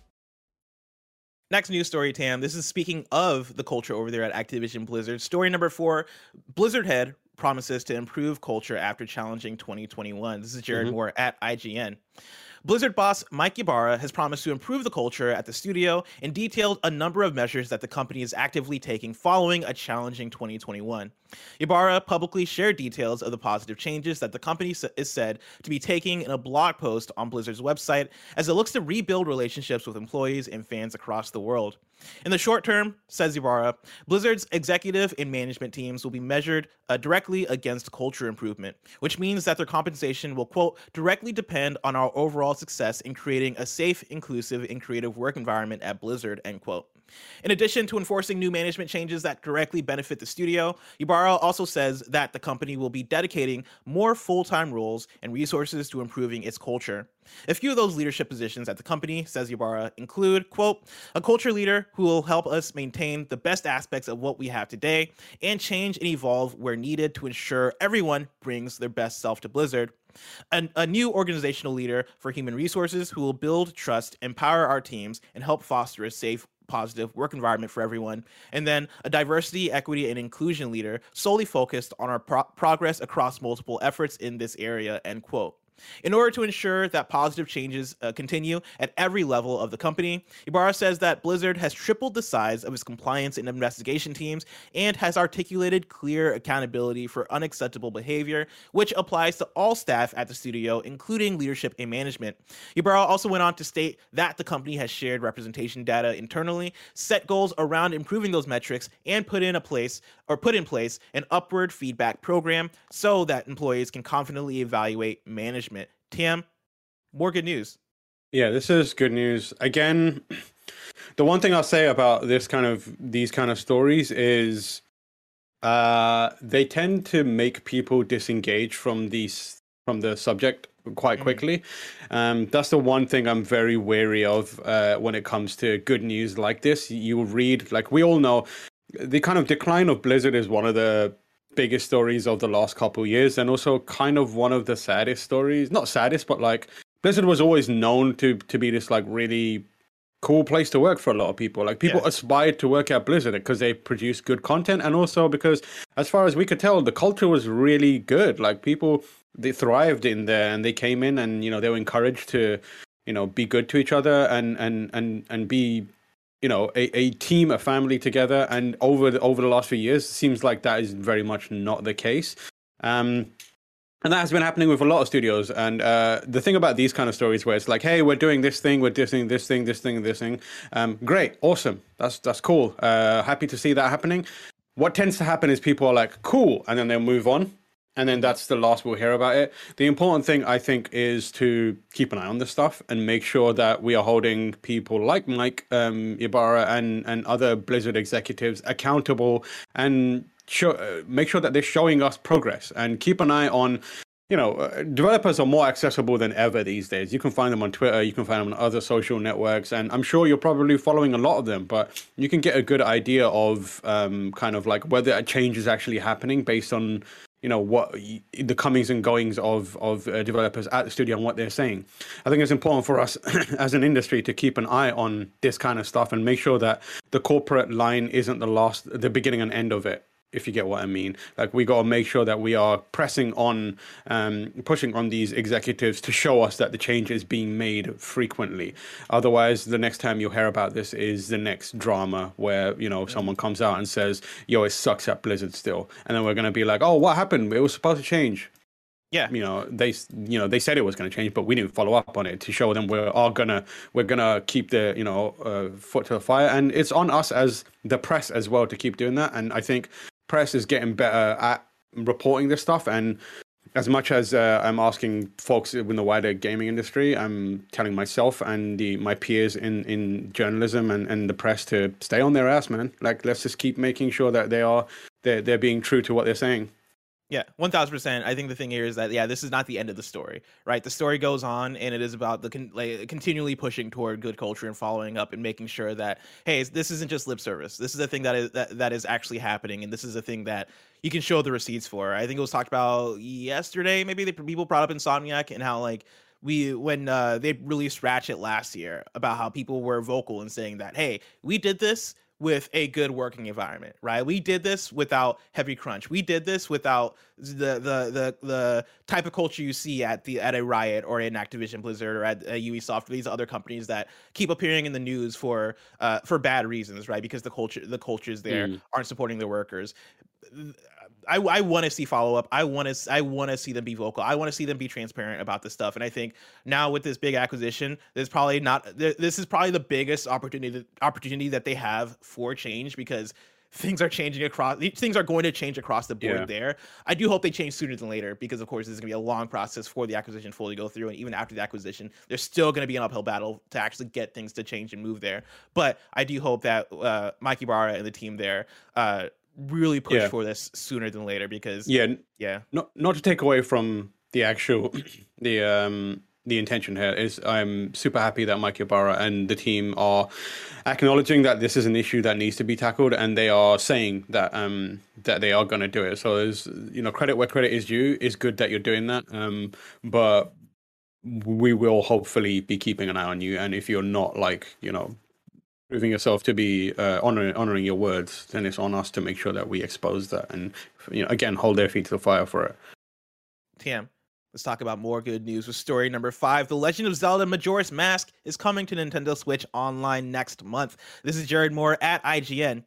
Next news story, Tam. This is speaking of the culture over there at Activision Blizzard. Story number four Blizzard head promises to improve culture after challenging 2021. This is Jared mm-hmm. Moore at IGN. Blizzard boss Mike Ybarra has promised to improve the culture at the studio and detailed a number of measures that the company is actively taking following a challenging 2021. Ybarra publicly shared details of the positive changes that the company is said to be taking in a blog post on Blizzard's website as it looks to rebuild relationships with employees and fans across the world. In the short term, says Ybarra, Blizzard's executive and management teams will be measured uh, directly against culture improvement, which means that their compensation will, quote, directly depend on our overall success in creating a safe, inclusive, and creative work environment at Blizzard, end quote. In addition to enforcing new management changes that directly benefit the studio, Ybarra also says that the company will be dedicating more full time roles and resources to improving its culture. A few of those leadership positions at the company, says Ybarra, include, quote, a culture leader who will help us maintain the best aspects of what we have today and change and evolve where needed to ensure everyone brings their best self to Blizzard. An, a new organizational leader for human resources who will build trust, empower our teams, and help foster a safe, positive work environment for everyone. And then a diversity, equity, and inclusion leader solely focused on our pro- progress across multiple efforts in this area, end quote. In order to ensure that positive changes uh, continue at every level of the company, Ybarra says that Blizzard has tripled the size of its compliance and investigation teams and has articulated clear accountability for unacceptable behavior, which applies to all staff at the studio, including leadership and management. Ybarra also went on to state that the company has shared representation data internally, set goals around improving those metrics, and put in a place or put in place an upward feedback program so that employees can confidently evaluate management. Tim, more good news. Yeah, this is good news. Again, the one thing I'll say about this kind of these kind of stories is uh they tend to make people disengage from these from the subject quite quickly. Um that's the one thing I'm very wary of uh when it comes to good news like this. You read like we all know the kind of decline of Blizzard is one of the biggest stories of the last couple years and also kind of one of the saddest stories not saddest but like blizzard was always known to to be this like really cool place to work for a lot of people like people Yeah. aspired to work at blizzard because they produce good content and also because as far as we could tell the culture was really good like people they thrived in there and they came in and you know they were encouraged to you know be good to each other and and and and be you know a, a team a family together and over the over the last few years seems like that is very much not the case. Um and that has been happening with a lot of studios. And uh the thing about these kind of stories where it's like hey we're doing this thing we're doing this thing this thing this thing um great awesome. That's that's cool. Uh happy to see that happening. What tends to happen is people are like cool and then they'll move on and then that's the last we'll hear about it. The important thing, I think, is to keep an eye on this stuff and make sure that we are holding people like Mike um, Ybarra and and other Blizzard executives accountable and show, uh, make sure that they're showing us progress and keep an eye on. You know, uh, developers are more accessible than ever these days. You can find them on Twitter, you can find them on other social networks, and I'm sure you're probably following a lot of them. But you can get a good idea of um, kind of like whether a change is actually happening based on you know what the comings and goings of of uh, developers at the studio and what they're saying. I think it's important for us as an industry to keep an eye on this kind of stuff and make sure that the corporate line isn't the last, the beginning and end of it. If you get what I mean. Like we got to make sure that we are pressing on, um, pushing on these executives to show us that the change is being made frequently. Otherwise, the next time you'll hear about this is the next drama where you know someone comes out and says, "Yo, it sucks at Blizzard still," and then we're gonna be like, "Oh, what happened? It was supposed to change." Yeah. you know they you know they said it was going to change but we didn't follow up on it to show them we're all gonna we're gonna keep the you know uh, foot to the fire and it's on us as the press as well to keep doing that and i think press is getting better at reporting this stuff and as much as uh, i'm asking folks in the wider gaming industry i'm telling myself and the my peers in in journalism and, and the press to stay on their ass man. Like let's just keep making sure that they are they're, they're being true to what they're saying Yeah, one thousand percent. I think the thing here is that yeah, this is not the end of the story, right? The story goes on, and it is about the con- like, continually pushing toward good culture and following up and making sure that hey, this isn't just lip service. This is a thing that is that, that is actually happening, and this is a thing that you can show the receipts for. I think it was talked about yesterday. Maybe the people brought up Insomniac and how like we when uh, they released Ratchet last year about how people were vocal in saying that hey, we did this with a good working environment, right? We did this without heavy crunch. We did this without the the the the type of culture you see at the at a Riot or an Activision Blizzard or at a Ubisoft, these other companies that keep appearing in the news for uh for bad reasons, right? Because the culture the cultures there Mm. aren't supporting their workers. I, I want to see follow up. I want to I want to see them be vocal. I want to see them be transparent about this stuff. And I think now with this big acquisition, there's probably not this is probably the biggest opportunity opportunity that they have for change because things are changing across things are going to change across the board Yeah. there. I do hope they change sooner than later because of course this is going to be a long process for the acquisition fully go through and even after the acquisition there's still going to be an uphill battle to actually get things to change and move there. But I do hope that uh Mike Ybarra and the team there uh really push Yeah. for this sooner than later because yeah yeah. not not to take away from the actual the um the intention here is I'm super happy that Mike Ybarra and the team are acknowledging that this is an issue that needs to be tackled and they are saying that um that they are going to do it. So there's you know credit where credit is due. Is good that you're doing that um but we will hopefully be keeping an eye on you. And if you're not like you know proving yourself to be uh, honoring honoring your words then it's on us to make sure that we expose that and you know again hold their feet to the fire for it Tam. Let's talk about more good news with story number five. The Legend of Zelda Majora's Mask is coming to Nintendo Switch Online next month. This is Jared Moore at IGN.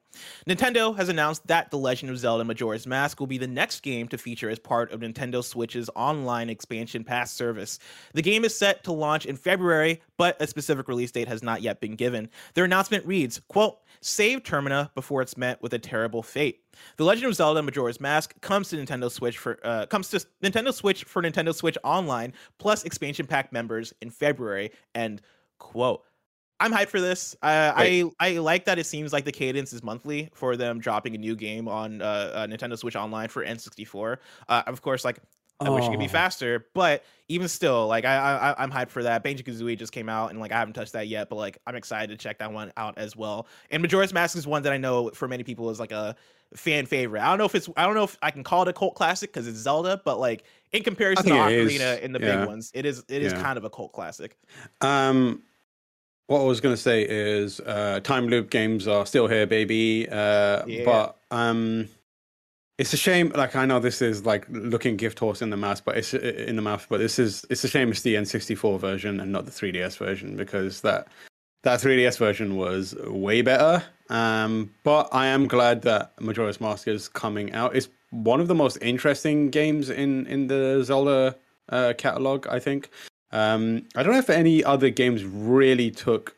Nintendo has announced that The Legend of Zelda Majora's Mask will be the next game to feature as part of Nintendo Switch's online expansion pass service. The game is set to launch in February, but a specific release date has not yet been given. Their announcement reads, quote, save Termina before it's met with a terrible fate. The Legend of Zelda Majora's Mask comes to Nintendo Switch for uh, comes to Nintendo Switch for Nintendo Switch Online plus expansion pack members in February. End quote. I'm hyped for this. Uh, I I like that it seems like the cadence is monthly for them dropping a new game on uh, uh, Nintendo Switch Online for N64. Uh, of course, like I wish it could be Oh. faster, but even still, like I, I I'm hyped for that. Banjo Kazooie just came out, and like I haven't touched that yet, but like I'm excited to check that one out as well. And Majora's Mask is one that I know for many people is like a fan favorite. I don't know if it's I don't know if I can call it a cult classic because it's Zelda, but like in comparison to it is, Ocarina and the yeah. big ones, it is it is Yeah. kind of a cult classic. Um, what I was going to say is uh, time loop games are still here, baby. Uh, Yeah. But um, it's a shame. Like I know this is like looking gift horse in the mouth, but it's in the mouth. But this is it's a shame it's the N64 version and not the 3DS version because that that 3DS version was way better. Um, but I am glad that Majora's Mask is coming out. It's one of the most interesting games in in the Zelda uh, catalog, I think. Um, I don't know if any other games really took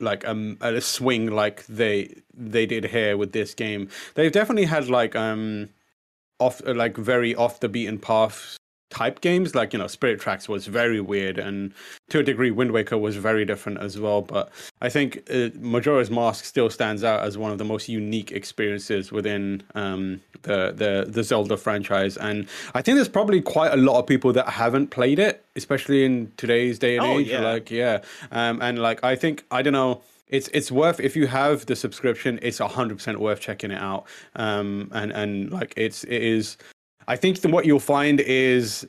like um, a swing like they they did here with this game. They've definitely had like um off like very off the beaten path type games like you know spirit tracks was very weird and to a degree wind waker was very different as well but i think uh, majora's mask still stands out as one of the most unique experiences within um the the the zelda franchise and i think there's probably quite a lot of people that haven't played it especially in today's day and Oh, age yeah. like yeah um and like i think i don't know it's it's worth if you have the subscription it's 100% worth checking it out um and and like it's it is i think what you'll find is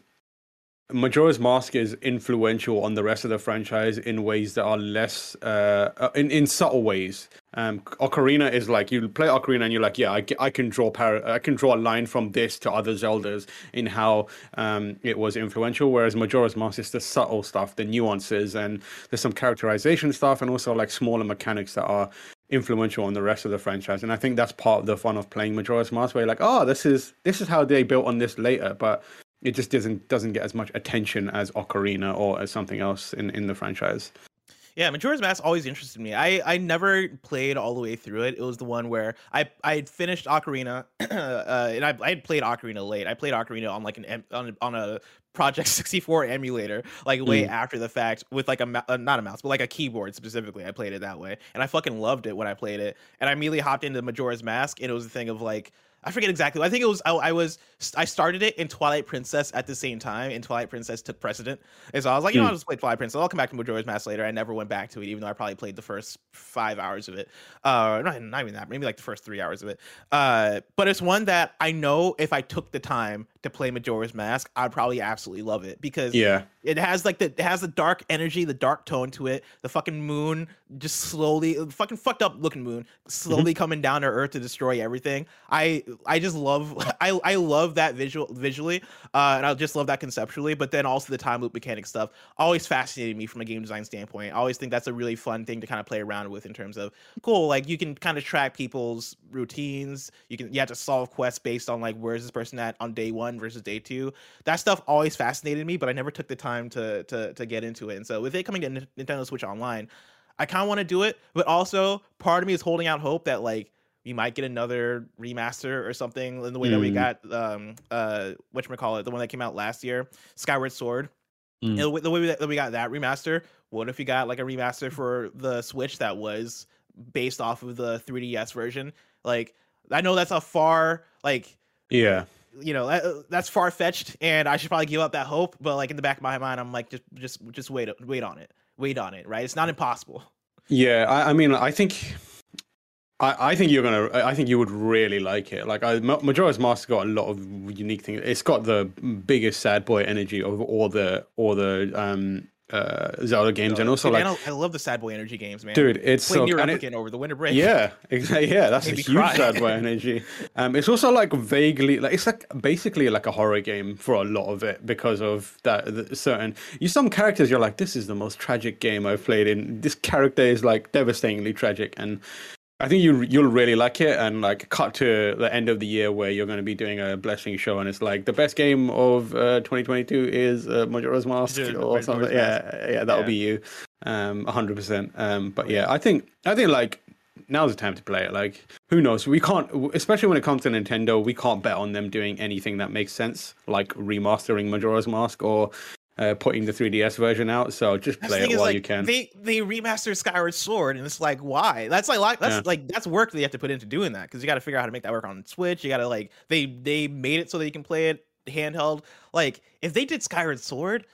Majora's Mask is influential on the rest of the franchise in ways that are less, uh, uh, in in subtle ways. Um, Ocarina is like you play Ocarina and you're like, yeah, I, I can draw par- I can draw a line from this to other Zeldas in how um, it was influential. Whereas Majora's Mask is the subtle stuff, the nuances, and there's some characterization stuff, and also like smaller mechanics that are influential on the rest of the franchise. And I think that's part of the fun of playing Majora's Mask, where you're like, oh, this is this is how they built on this later, but it just doesn't doesn't get as much attention as Ocarina or as something else in in the franchise. Yeah, Majora's Mask always interested me. I I never played all the way through it. It was the one where I I had finished Ocarina, uh, and I I had played Ocarina late. I played Ocarina on like an on a, on a Project 64 emulator, like way Mm. after the fact, with like a uh, not a mouse, but like a keyboard specifically. I played it that way, and I fucking loved it when I played it. And I immediately hopped into Majora's Mask, and it was a thing of like. I forget exactly. I think it was I, I was I started it in Twilight Princess at the same time, and Twilight Princess took precedent. And so I was like, you know, Hmm. I'll just play Twilight Princess. I'll come back to Majora's Mask later. I never went back to it, even though I probably played the first five hours of it. Uh, not, not even that, maybe like the first three hours of it. Uh, but it's one that I know if I took the time to play Majora's Mask, I'd probably absolutely love it because Yeah, it has like the it has the dark energy, the dark tone to it. The fucking moon just slowly, fucking fucked up looking moon, slowly coming down to Earth to destroy everything. I I just love I I love that visual visually, uh, and I just love that conceptually. But then also the time loop mechanic stuff always fascinated me from a game design standpoint. I always think that's a really fun thing to kind of play around with in terms of cool. Like you can kind of track people's routines. You can you have to solve quests based on like where's this person at on day one versus day two. That stuff always fascinated me, but I never took the time to to to get into it. And so with it coming to N- Nintendo Switch Online, I kind of want to do it, but also part of me is holding out hope that like we might get another remaster or something in the way that we Mm. got um uh what call it the one that came out last year, Skyward Sword. Mm. The way- the way that we got that remaster, what if we got like a remaster for the Switch that was based off of the 3DS version? Like I know that's a far like yeah. You know that, that's far fetched, and I should probably give up that hope. But like in the back of my mind, I'm like just just just wait wait on it, wait on it. Right? It's not impossible. Yeah, I, I mean, I think, I, I think you're gonna, I think you would really like it. Like, I, Ma- Majora's Mask got a lot of unique things. It's got the biggest sad boy energy of all the, all the um uh Zelda games, and also Dude, like, I love the sad boy energy games, man. dude, it's Playing so, and it- over the winter break. Yeah, exactly. Yeah, that's a huge cry. sad boy energy. Um, it's also like vaguely like it's like basically like a horror game for a lot of it because of that the certain. You some characters you're like this is the most tragic game I've played in. This character is like devastatingly tragic, and I think you you'll really like it. And like cut to the end of the year where you're going to be doing a blessing show, and it's like the best game of uh, 2022 is uh, Majora's Mask or something. Yeah, yeah, that'll Yeah. be you. Um, 100. percent Um, but yeah, I think I think like now's the time to play it. Like, who knows? We can't, especially when it comes to Nintendo, we can't bet on them doing anything that makes sense, like remastering Majora's Mask or uh, putting the 3DS version out. So just play it while like, you can. They they remastered Skyward Sword, and it's like, why? That's like, that's Yeah. like that's work that you have to put into doing that because you got to figure out how to make that work on Switch. You got to like they they made it so that you can play it handheld. Like if they did Skyward Sword,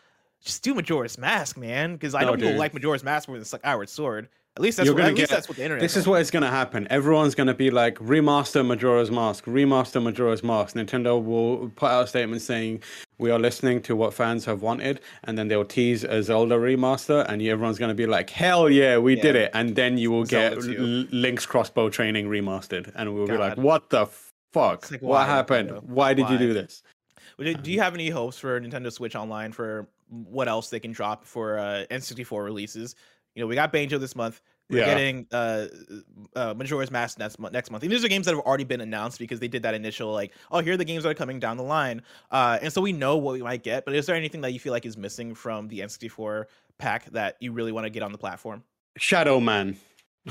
just do Majora's Mask, man. Because I No, know people dude. like Majora's Mask more than Skyward Sword. At least that's You're what, at least that's what the internet. This is what is going to happen. Everyone's going to be like, remaster Majora's Mask, remaster Majora's Mask. Nintendo will put out a statement saying, we are listening to what fans have wanted. And then they'll tease a Zelda remaster. And everyone's going to be like, hell yeah, we did it. And then you will get 2. L- Link's crossbow training remastered. And we'll be like, what the fuck? Like, what happened? Why did you do this? Do do you have any hopes for Nintendo Switch Online for what else they can drop for uh, N64 releases? You know, we got Banjo this month. We're Yeah. getting uh, uh, Majora's Mask next month. Next month, and these are games that have already been announced because they did that initial like, oh, here are the games that are coming down the line, uh, and so we know what we might get. But is there anything that you feel like is missing from the N64 pack that you really want to get on the platform? Shadow Man.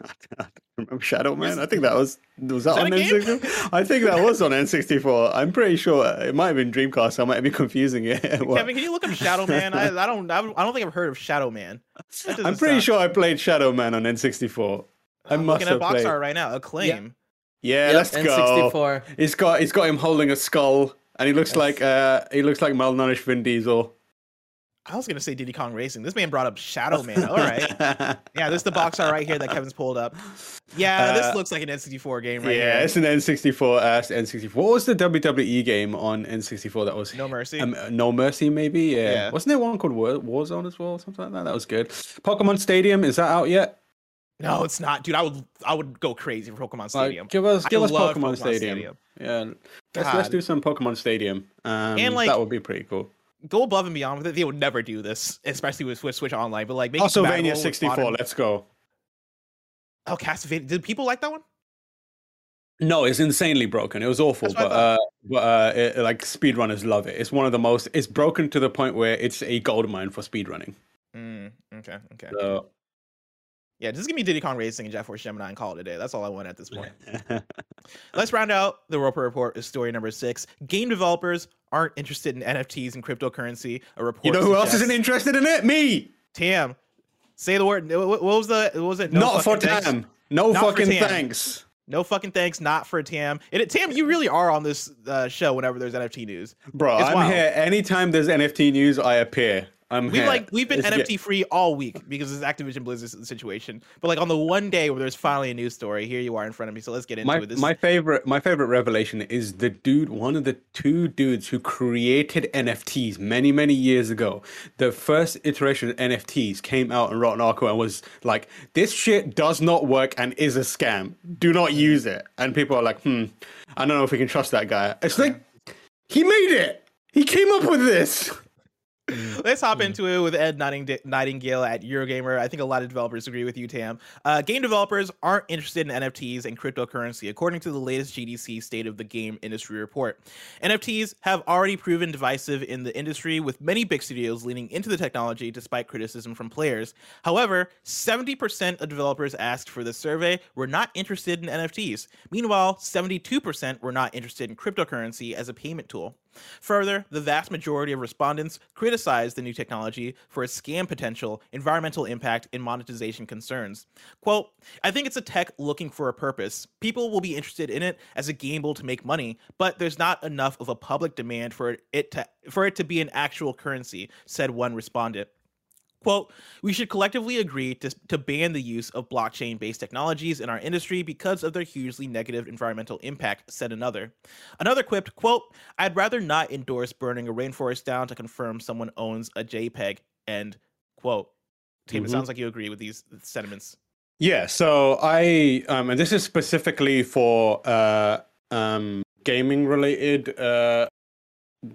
Remember Shadow Man? I think that was was that, that on? N64? I think that was on N64. I'm pretty sure it might have been Dreamcast. I might be confusing it. Well, Kevin, can you look up Shadow Man? I, I don't I don't think I've heard of Shadow Man. I'm pretty sound- sure I played Shadow Man on N64. I I'm must looking have at box played. art right now. Acclaim. Yeah, Yep, let's go. N64. He's got he's got him holding a skull, and he looks like uh he looks like malnourished Vin Diesel. I was gonna say Diddy Kong Racing. This man brought up Shadow Man. All right. Yeah, this is the box art right here that Kevin's pulled up. Yeah, Uh, this looks like an N64 game right yeah, here. it's an N64 uh, N64. What was the WWE game on N64 that was No Mercy. Um, no Mercy, maybe. Yeah. Yeah. Wasn't there one called War- Warzone as well, something like that? That was good. Pokemon Stadium is that out yet? No, it's not, dude. I would I would go crazy for Pokemon Like, Stadium. give us I give us Pokemon, Pokemon Stadium. Stadium. Yeah, let's let's do some Pokemon Stadium. Um, And, like- that would be pretty cool. Go above and beyond with it. They would never do this, especially with Switch, Switch Online. But like, make it Castlevania 64. Let's go. Oh, Castlevania. Did people like that one? No, it's insanely broken. It was awful, That's what I but uh, but uh, it, like speedrunners love it. It's one of the most. It's broken to the point where it's a gold mine for speedrunning. Mm, okay, okay. So Yeah, just give me Diddy Kong Racing and Jet Force Gemini and call it a day. That's all I want at this point. Let's round out the Roper Report with story number six. Game developers aren't interested in NFTs and cryptocurrency. A report. you know who else isn't interested in it? Me. Tam. Say the word. What was the? What was it? Not for thanks. Tam. No Not fucking Tam. thanks. No fucking thanks. Not for Tam. And Tam, you really are on this uh, show whenever there's NFT news. Bro, It's I'm wild. here anytime there's NFT news. I appear. I'm We've like we've been get- NFT free all week because this Activision Blizzard situation. But like on the one day where there's finally a news story, here you are in front of me. So let's get into my, it. This my favorite my favorite revelation is the dude one of the two dudes who created nfts many many years ago. The first iteration of nfts came out and wrote an article and was like this shit does not work and is a scam. Do not use it. And people are like hmm i don't know if we can trust that guy. It's like he made it. He came up with this Let's hop into it with Ed Nightingale at Eurogamer. I think a lot of developers agree with you, Tam. Uh, game developers aren't interested in NFTs and cryptocurrency, according to the latest GDC State of the Game Industry report. NFTs have already proven divisive in the industry, with many big studios leaning into the technology despite criticism from players. However, 70% of developers asked for the survey were not interested in NFTs. Meanwhile, 72% were not interested in cryptocurrency as a payment tool. Further, the vast majority of respondents criticized the new technology for its scam potential, environmental impact, and monetization concerns. Quote, I think it's a tech looking for a purpose. People will be interested in it as a gamble to make money, but there's not enough of a public demand for it to for it to be an actual currency, said one respondent. Quote, we should collectively agree to, to ban the use of blockchain based technologies in our industry because of their hugely negative environmental impact, said another. Another quipped, quote, I'd rather not endorse burning a rainforest down to confirm someone owns a JPEG, end quote. Tim, it Mhm. sounds like you agree with these sentiments. Yeah, so I um and this is specifically for uh um gaming related uh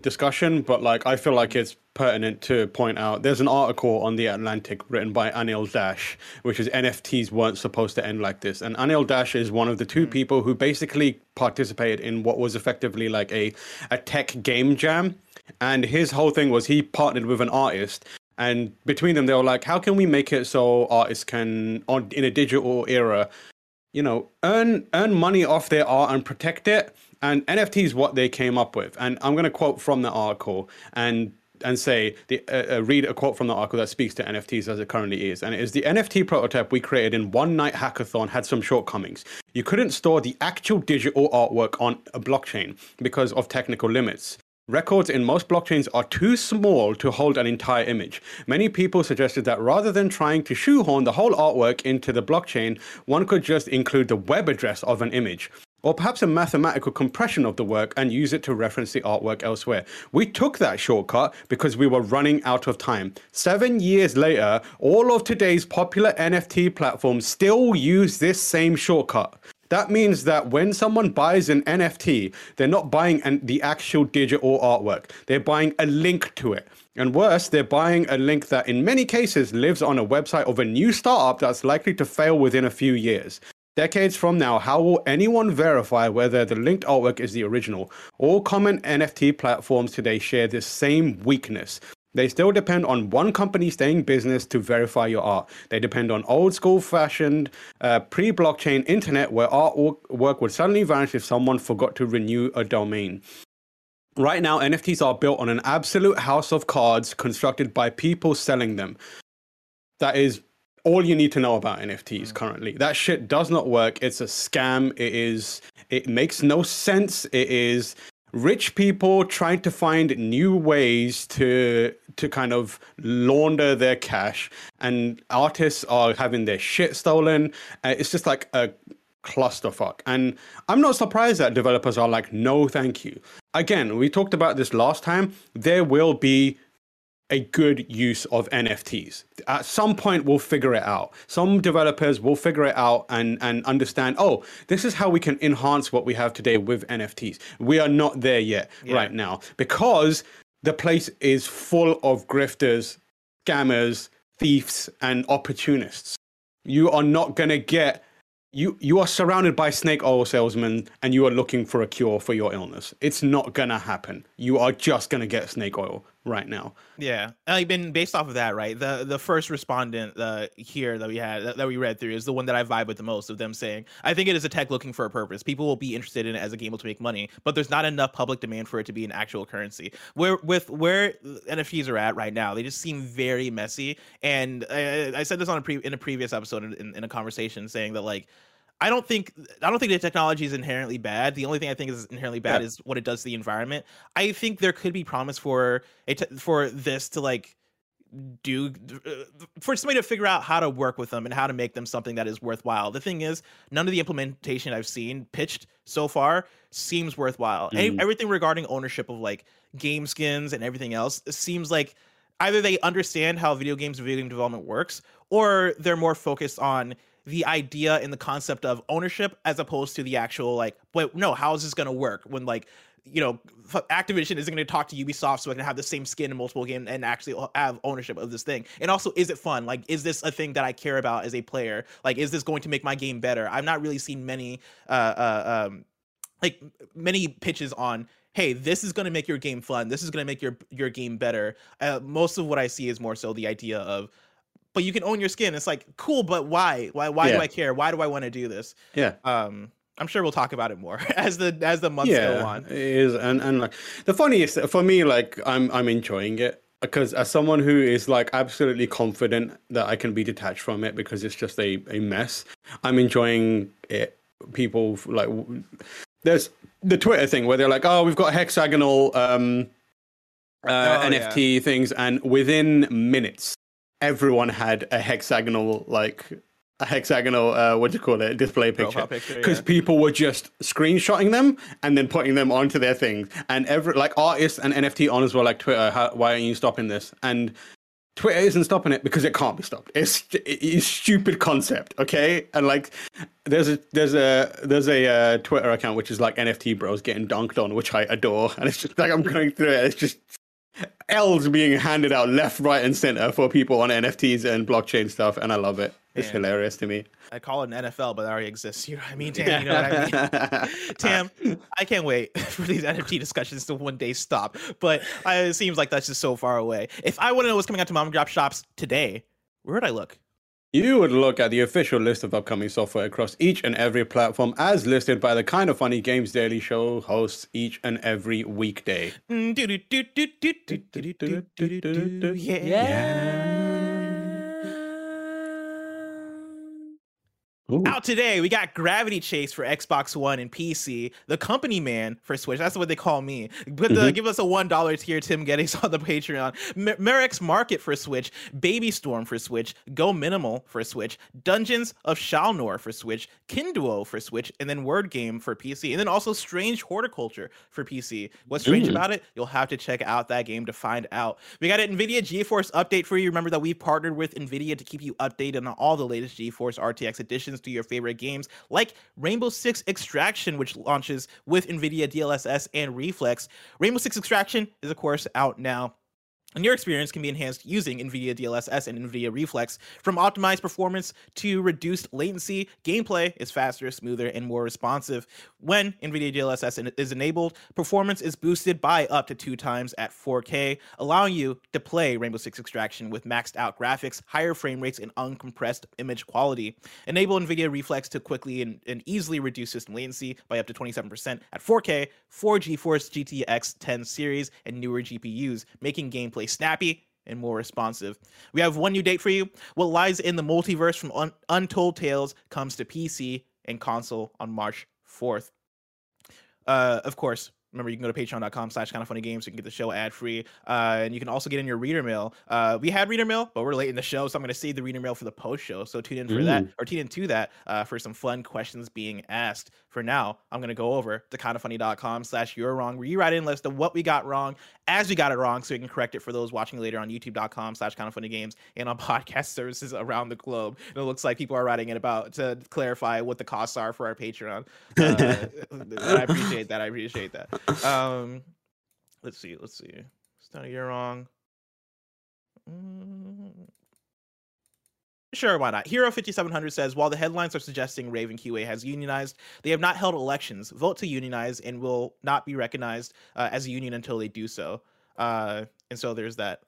discussion, but like I feel like it's pertinent to point out there's an article on the Atlantic written by Anil Dash, which is NFTs weren't supposed to end like this. And Anil Dash is one of the two hmm. people who basically participated in what was effectively like a a tech game jam. And his whole thing was he partnered with an artist and between them they were like how can we make it so artists can on in a digital era you know earn earn money off their art and protect it and nft is what they came up with and i'm going to quote from the article and and say the uh, uh, read a quote from the article that speaks to nfts as it currently is and it is the nft prototype we created in one night hackathon had some shortcomings you couldn't store the actual digital artwork on a blockchain because of technical limits Records in most blockchains are too small to hold an entire image. Many people suggested that rather than trying to shoehorn the whole artwork into the blockchain, one could just include the web address of an image. Or perhaps a mathematical compression of the work and use it to reference the artwork elsewhere. We took that shortcut because we were running out of time. Seven years later, all of today's popular NFT platforms still use this same shortcut. That means that when someone buys an NFT, they're not buying an, the actual digital artwork. They're buying a link to it. And worse, they're buying a link that in many cases lives on a website of a new startup that's likely to fail within a few years. Decades from now, how will anyone verify whether the linked artwork is the original? All common NFT platforms today share this same weakness. They still depend on one company staying business to verify your art. They depend on old school fashioned, uh, pre blockchain internet where artwork would suddenly vanish if someone forgot to renew a domain. Right now, NFTs are built on an absolute house of cards constructed by people selling them. That is all you need to know about NFTs currently. That shit does not work. It's a scam. It is. It makes no sense. It is rich people trying to find new ways to to kind of launder their cash, and artists are having their shit stolen. Uh, it's just like a clusterfuck. And I'm not surprised that developers are like, no, thank you. Again, we talked about this last time. There will be a good use of NFTs. At some point, we'll figure it out. Some developers will figure it out and, and understand, oh, this is how we can enhance what we have today with NFTs. We are not there yet Yeah. right now because the place is full of grifters, scammers, thieves, and opportunists. You are not going to get you you are surrounded by snake oil salesmen and you are looking for a cure for your illness. It's not gonna happen. You are just gonna get snake oil right now. Yeah, I've been based off of that, right? The the first respondent uh, here that we had that, that we read through is the one that I vibe with the most of them saying, "I think it is a tech looking for a purpose. People will be interested in it as a game to make money, but there's not enough public demand for it to be an actual currency. Where with where NFTs are at right now, they just seem very messy. And I, I said this on a pre in a previous episode in, in a conversation saying that like I don't think I don't think the technology is inherently bad. The only thing I think is inherently bad Yeah. is what it does to the environment. I think there could be promise for a te- for this to like do uh, for somebody to figure out how to work with them and how to make them something that is worthwhile. The thing is, none of the implementation I've seen pitched so far seems worthwhile. Any- Mhm. everything regarding ownership of like game skins and everything else seems like either they understand how video games and video game development works or they're more focused on the idea and the concept of ownership as opposed to the actual like wait no how is this going to work? When like you know activision isn't going to talk to ubisoft so i can have the same skin in multiple games and actually have ownership of this thing. And also is it fun? Like is this a thing that i care about as a player? Like is this going to make my game better? I've not really seen many uh, uh um like many pitches on hey this is going to make your game fun. This is going to make your your game better. Uh, most of what i see is more so the idea of but you can own your skin. It's like cool but why? Why why do i care? Why do i want to do this? Yeah. um i'm sure we'll talk about it more as the as the months go on. it is, and and like the funniest for me, like I'm I'm enjoying it because as someone who is like absolutely confident that I can be detached from it because it's just a a mess, I'm enjoying it. People like there's the Twitter thing where they're like, oh, we've got hexagonal um uh, Oh, NFT things, and within minutes, everyone had a hexagonal like. A hexagonal, uh, what do you call it? Display picture. Because yeah. people were just screenshotting them and then putting them onto their things. And every like artists and NFT owners were like, Twitter, how, why aren't you stopping this? And Twitter isn't stopping it because it can't be stopped. It's it's stupid concept, okay? And like, there's a there's a there's a uh, Twitter account which is like NFT bros getting dunked on, which I adore. And it's just like I'm going through it. It's just L's being handed out left, right, and center for people on NFTs and blockchain stuff, and I love it. It's Man. hilarious to me. i call it an nfl but it already exists you know what i mean tam you know what i mean tam i can't wait for these nft discussions to one day stop but uh, it seems like that's just so far away if i want to know what's coming out to mom and drop shops today where would i look You would look at the official list of upcoming software across each and every platform as listed by the Kind of Funny Games Daily Show hosts each and every weekday. Mm, Ooh. Out today, we got Gravity Chase for Xbox One and PC, The Company Man for Switch. That's what they call me. But uh, give us a one dollar tier, Tim Gettys on the Patreon. M- Merex Market for Switch, Baby Storm for Switch, Go Minimal for Switch, Dungeons of Shalnor for Switch, Kinduo for Switch, and then Word Game for PC, and then also Strange Horticulture for PC. What's strange Ooh. about it? You'll have to check out that game to find out. We got an NVIDIA GeForce update for you. Remember that we partnered with NVIDIA to keep you updated on all the latest GeForce RTX additions to your favorite games, like Rainbow Six Extraction, which launches with NVIDIA DLSS and Reflex. Rainbow Six Extraction is, of course, out now. And your experience can be enhanced using NVIDIA DLSS and NVIDIA Reflex. From optimized performance to reduced latency, gameplay is faster, smoother, and more responsive. When NVIDIA DLSS is enabled, performance is boosted by up to two times at 4K, allowing you to play Rainbow Six Extraction with maxed out graphics, higher frame rates, and uncompressed image quality. Enable NVIDIA Reflex to quickly and, and easily reduce system latency by up to 27% at 4K for GeForce GTX 10 series and newer GPUs, making gameplay snappy and more responsive. We have one new date for you. What lies in the multiverse from Un- Untold Tales comes to PC and console on March 4th. Uh, of course, Remember, you can go to patreon.com slash kind of funny games. So you can get the show ad free. Uh, and you can also get in your reader mail. Uh, we had reader mail, but we're late in the show. So I'm going to save the reader mail for the post show. So tune in for that or tune in to that uh, for some fun questions being asked. For now, I'm going to go over to kindoffunny.com slash you're wrong, where you write in list of what we got wrong as we got it wrong. So we can correct it for those watching later on youtube.com slash kind of funny games and on podcast services around the globe. And it looks like people are writing it about to clarify what the costs are for our Patreon. Uh, I appreciate that. I appreciate that. Um, let's see. Let's see. It's not a year wrong. Mm. Sure, why not? Hero 5700 says While the headlines are suggesting Raven QA has unionized, they have not held elections. Vote to unionize and will not be recognized uh, as a union until they do so. Uh, and so there's that.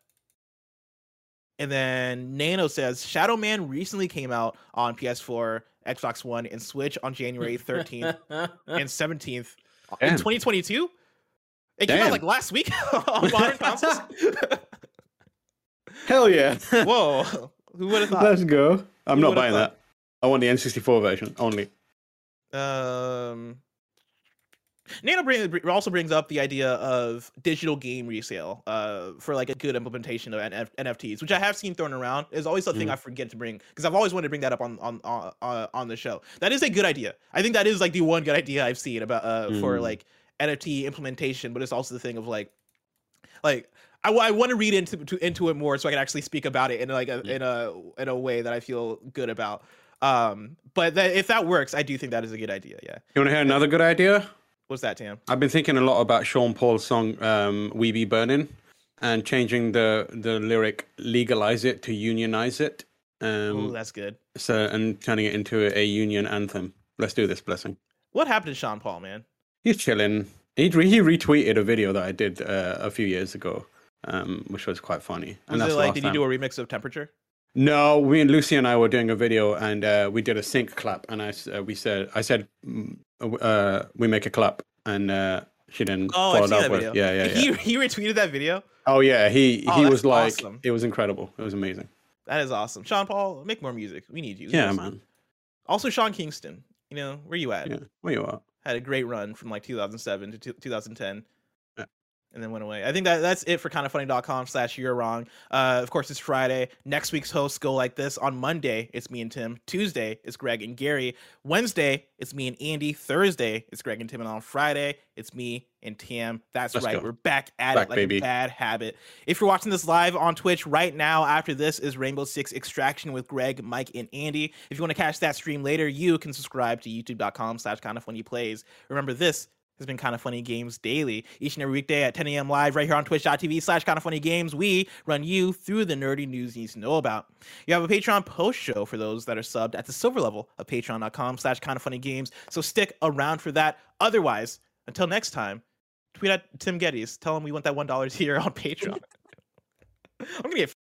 And then Nano says Shadow Man recently came out on PS4, Xbox One, and Switch on January 13th and 17th in 2022. It came out like last week on modern consoles. Hell yeah. Whoa, who would have thought? Let's go. I'm Who not buying thought? that. I want the N64 version only. Um, Nano bring, also brings up the idea of digital game resale uh, for like a good implementation of NF- NFTs, which I have seen thrown around. Is always something I forget to bring because I've always wanted to bring that up on on on, uh, on the show. That is a good idea. I think that is like the one good idea I've seen about uh, for Mm. like NFT implementation, but it's also the thing of like like I, want to read into to, into it more so I can actually speak about it in like a in a in a way that I feel good about. Um, but that, if that works, I do think that is a good idea. Yeah. You want to hear another good idea? What's that, Tam? I've been thinking a lot about Sean Paul's song um, "We Be Burning" and changing the the lyric "legalize it" to "unionize it." Oh, Um, that's good. so and turning it into a, a union anthem. Let's do this, blessing. What happened to Sean Paul, man? He's chilling. He re- he retweeted a video that I did uh, a few years ago, um, which was quite funny. Was that's it like did time. you do a remix of Temperature? No, we and Lucy and I were doing a video, and uh, we did a sync clap, and I uh, we said I said mm, uh, we make a clap, and uh, she then Oh, up that with yeah, yeah, yeah. He he retweeted that video. oh yeah, he Oh, he was like awesome. it was incredible. It was amazing. That is awesome. Sean Paul, make more music. We need you. Yeah, Yes. man. Also, Sean Kingston. You know where you at? Yeah, where you are? Had a great run from like 2007 to two- 2010. And then went away. I think that that's it for kindoffunny.com slash you're wrong. Uh, of course, it's Friday. Next week's hosts go like this. On Monday, it's me and Tim. Tuesday, it's Greg and Gary. Wednesday, it's me and Andy. Thursday, it's Greg and Tim. And on Friday, it's me and Tam. That's Let's right. go. We're back at Back, it like baby. a bad habit. If you're watching this live on Twitch right now, after this is Rainbow Six Extraction with Greg, Mike, and Andy. If you want to catch that stream later, you can subscribe to youtube.com slash kind of funny plays. Remember, this has been kind of funny games daily each and every weekday at 10 a.m. live right here on twitch.tv slash kind of funny games. We run you through the nerdy news you need to know about. You have a Patreon post show for those that are subbed at the silver level of patreon.com slash kind of funny games. So stick around for that. Otherwise, until next time, tweet at Tim Gettys. Tell him we want that $1 here on Patreon. I'm going to get